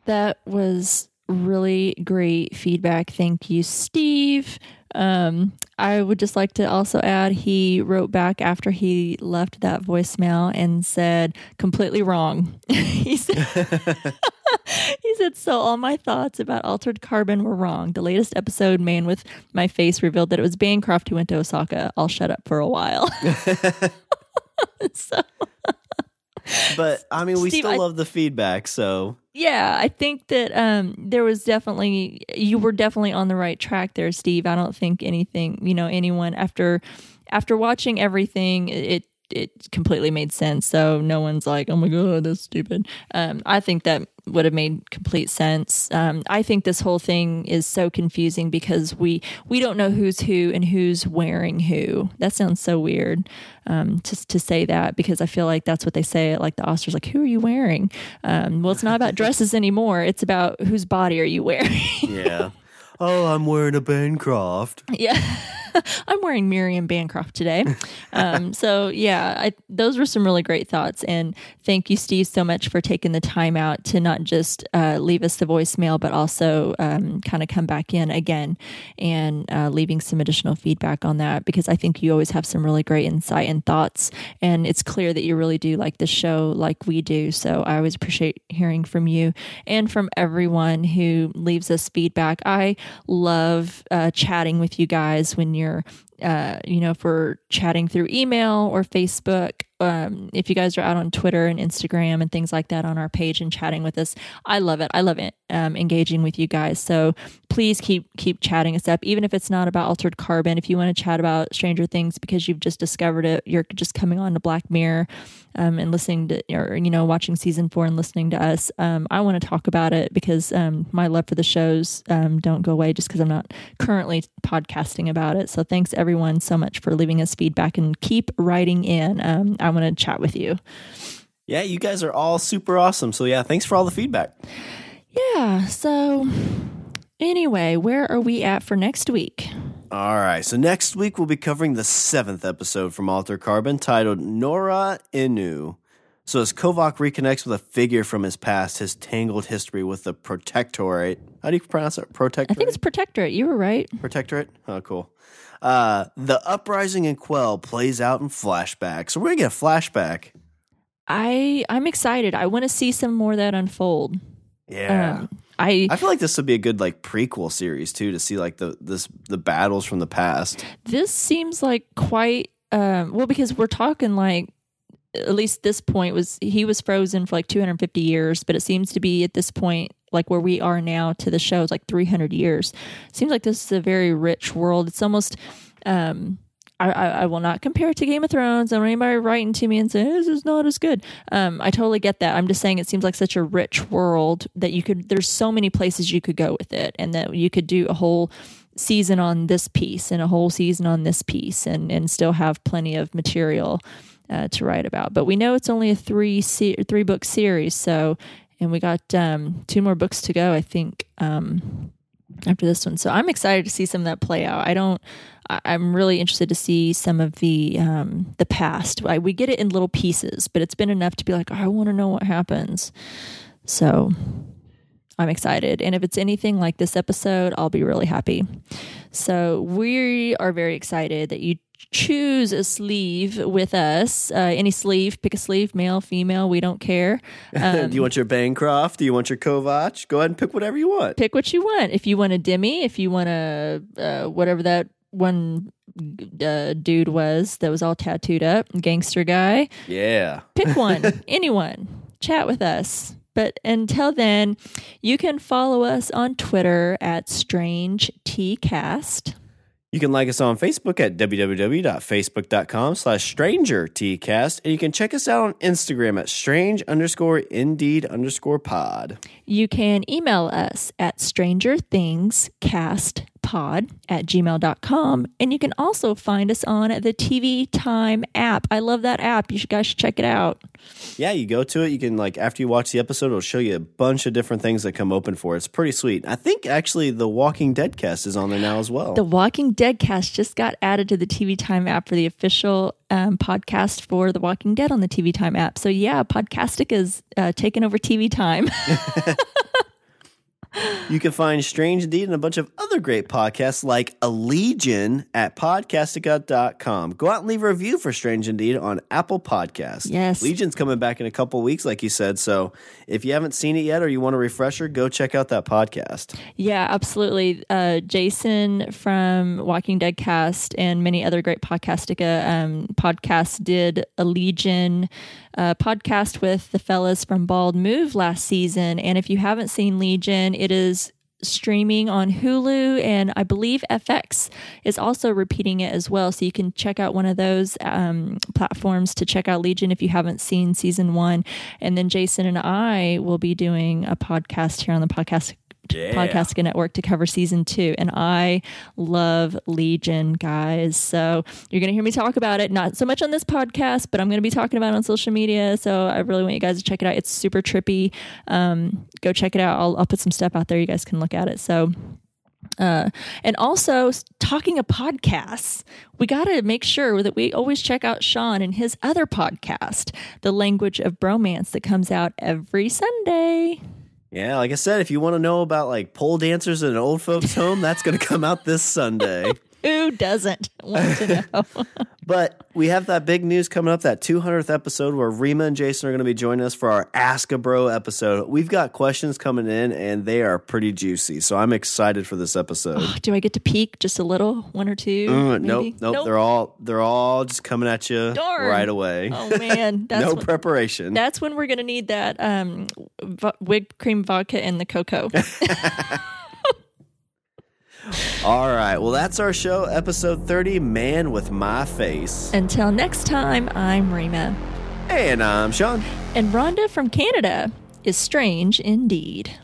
That was really great feedback. Thank you, Steve. Um, I would just like to also add he wrote back after he left that voicemail and said, completely wrong. he said, he said, so all my thoughts about altered carbon were wrong. The latest episode, Man with My Face, revealed that it was Bancroft who went to Osaka. I'll shut up for a while. so. But I mean, we Steve, still I- love the feedback. So Yeah, I think that um, there was definitely you were definitely on the right track there, Steve. I don't think anything, you know, anyone after after watching everything, it it completely made sense. So no one's like, "Oh my god, that's stupid." Um, I think that would have made complete sense. Um, I think this whole thing is so confusing because we we don't know who's who and who's wearing who. That sounds so weird um, to to say that because I feel like that's what they say at like the Oscars, like, "Who are you wearing?" Um, well, it's not about dresses anymore. It's about whose body are you wearing. yeah. oh, I'm wearing a Bancroft. yeah. I'm wearing Miriam Bancroft today. Um, so, yeah, I, those were some really great thoughts. And thank you, Steve, so much for taking the time out to not just uh, leave us the voicemail, but also um, kind of come back in again and uh, leaving some additional feedback on that because I think you always have some really great insight and thoughts. And it's clear that you really do like the show like we do. So, I always appreciate hearing from you and from everyone who leaves us feedback. I love uh, chatting with you guys when you're uh, you know, for chatting through email or Facebook. Um, if you guys are out on Twitter and Instagram and things like that on our page and chatting with us, I love it. I love it. Um, engaging with you guys. So please keep keep chatting us up, even if it's not about altered carbon. If you want to chat about Stranger Things because you've just discovered it, you're just coming on to Black Mirror um, and listening to, or you know, watching season four and listening to us. Um, I want to talk about it because um, my love for the shows um, don't go away just because I'm not currently podcasting about it. So thanks everyone so much for leaving us feedback and keep writing in. Um, I want to chat with you. Yeah, you guys are all super awesome. So yeah, thanks for all the feedback. Yeah. So anyway, where are we at for next week? All right. So next week we'll be covering the seventh episode from Alter Carbon titled Nora Inu. So as Kovac reconnects with a figure from his past, his tangled history with the Protectorate. How do you pronounce it? Protectorate. I think it's Protectorate. You were right. Protectorate. Oh, cool. Uh, the uprising in Quell plays out in flashback. So we're gonna get a flashback. I I'm excited. I want to see some more of that unfold. Yeah. Um, I I feel like this would be a good like prequel series too to see like the this the battles from the past. this seems like quite um well because we're talking like at least this point was he was frozen for like 250 years but it seems to be at this point like where we are now to the show is like 300 years seems like this is a very rich world it's almost um I, I, will not compare it to Game of Thrones. And anybody writing to me and saying this is not as good. Um, I totally get that. I'm just saying it seems like such a rich world that you could. There's so many places you could go with it, and that you could do a whole season on this piece and a whole season on this piece, and and still have plenty of material uh, to write about. But we know it's only a three se- three book series, so and we got um, two more books to go. I think. Um, after this one. So I'm excited to see some of that play out. I don't. I'm really interested to see some of the um, the past. I, we get it in little pieces, but it's been enough to be like, oh, I want to know what happens. So I'm excited. And if it's anything like this episode, I'll be really happy. So we are very excited that you choose a sleeve with us. Uh, any sleeve, pick a sleeve, male, female, we don't care. Um, Do you want your Bancroft? Do you want your Kovac? Go ahead and pick whatever you want. pick what you want. If you want a Dimi, if you want a uh, whatever that one uh, dude was that was all tattooed up, gangster guy, Yeah. pick one, anyone, chat with us. But until then, you can follow us on Twitter at Strange Cast. You can like us on Facebook at www.facebook.com slash stranger tcast. And you can check us out on Instagram at strange underscore indeed underscore pod. You can email us at strangerthingscastpod at gmail.com. And you can also find us on the TV Time app. I love that app. You should, guys should check it out. Yeah, you go to it. You can like after you watch the episode, it'll show you a bunch of different things that come open for it. It's pretty sweet. I think actually the Walking Dead cast is on there now as well. The Walking Dead cast just got added to the TV Time app for the official um, podcast for The Walking Dead on the TV Time app. So, yeah, Podcastic is uh, taking over TV Time. You can find Strange Indeed and a bunch of other great podcasts like A Legion at podcastica.com. Go out and leave a review for Strange Indeed on Apple Podcasts. Yes. Legion's coming back in a couple weeks, like you said. So if you haven't seen it yet or you want a refresher, go check out that podcast. yeah, absolutely. Uh, Jason from Walking Dead cast and many other great Podcastica um, podcasts did a Legion uh, podcast with the fellas from Bald Move last season. And if you haven't seen Legion, it is streaming on Hulu, and I believe FX is also repeating it as well. So you can check out one of those um, platforms to check out Legion if you haven't seen season one. And then Jason and I will be doing a podcast here on the podcast. Yeah. Podcasting Network to cover season two, and I love Legion, guys. So you're going to hear me talk about it, not so much on this podcast, but I'm going to be talking about it on social media. So I really want you guys to check it out. It's super trippy. Um, go check it out. I'll, I'll put some stuff out there. You guys can look at it. So uh, and also talking of podcasts, we got to make sure that we always check out Sean and his other podcast, The Language of Bromance, that comes out every Sunday. Yeah, like I said, if you want to know about like pole dancers in an old folks' home, that's going to come out this Sunday. Who doesn't want to know? But we have that big news coming up, that 200th episode where Rima and Jason are going to be joining us for our Ask a Bro episode. We've got questions coming in and they are pretty juicy. So I'm excited for this episode. Do I get to peek just a little, one or two? Uh, maybe? nope, nope, They're all they're all just coming at you Darn. right away. Oh man, that's no when, preparation. that's when we're gonna need that um, vo- whipped cream vodka and the cocoa. All right. Well, that's our show, episode 30 Man with My Face. Until next time, I'm Rima. And I'm Sean. And Rhonda from Canada is strange indeed.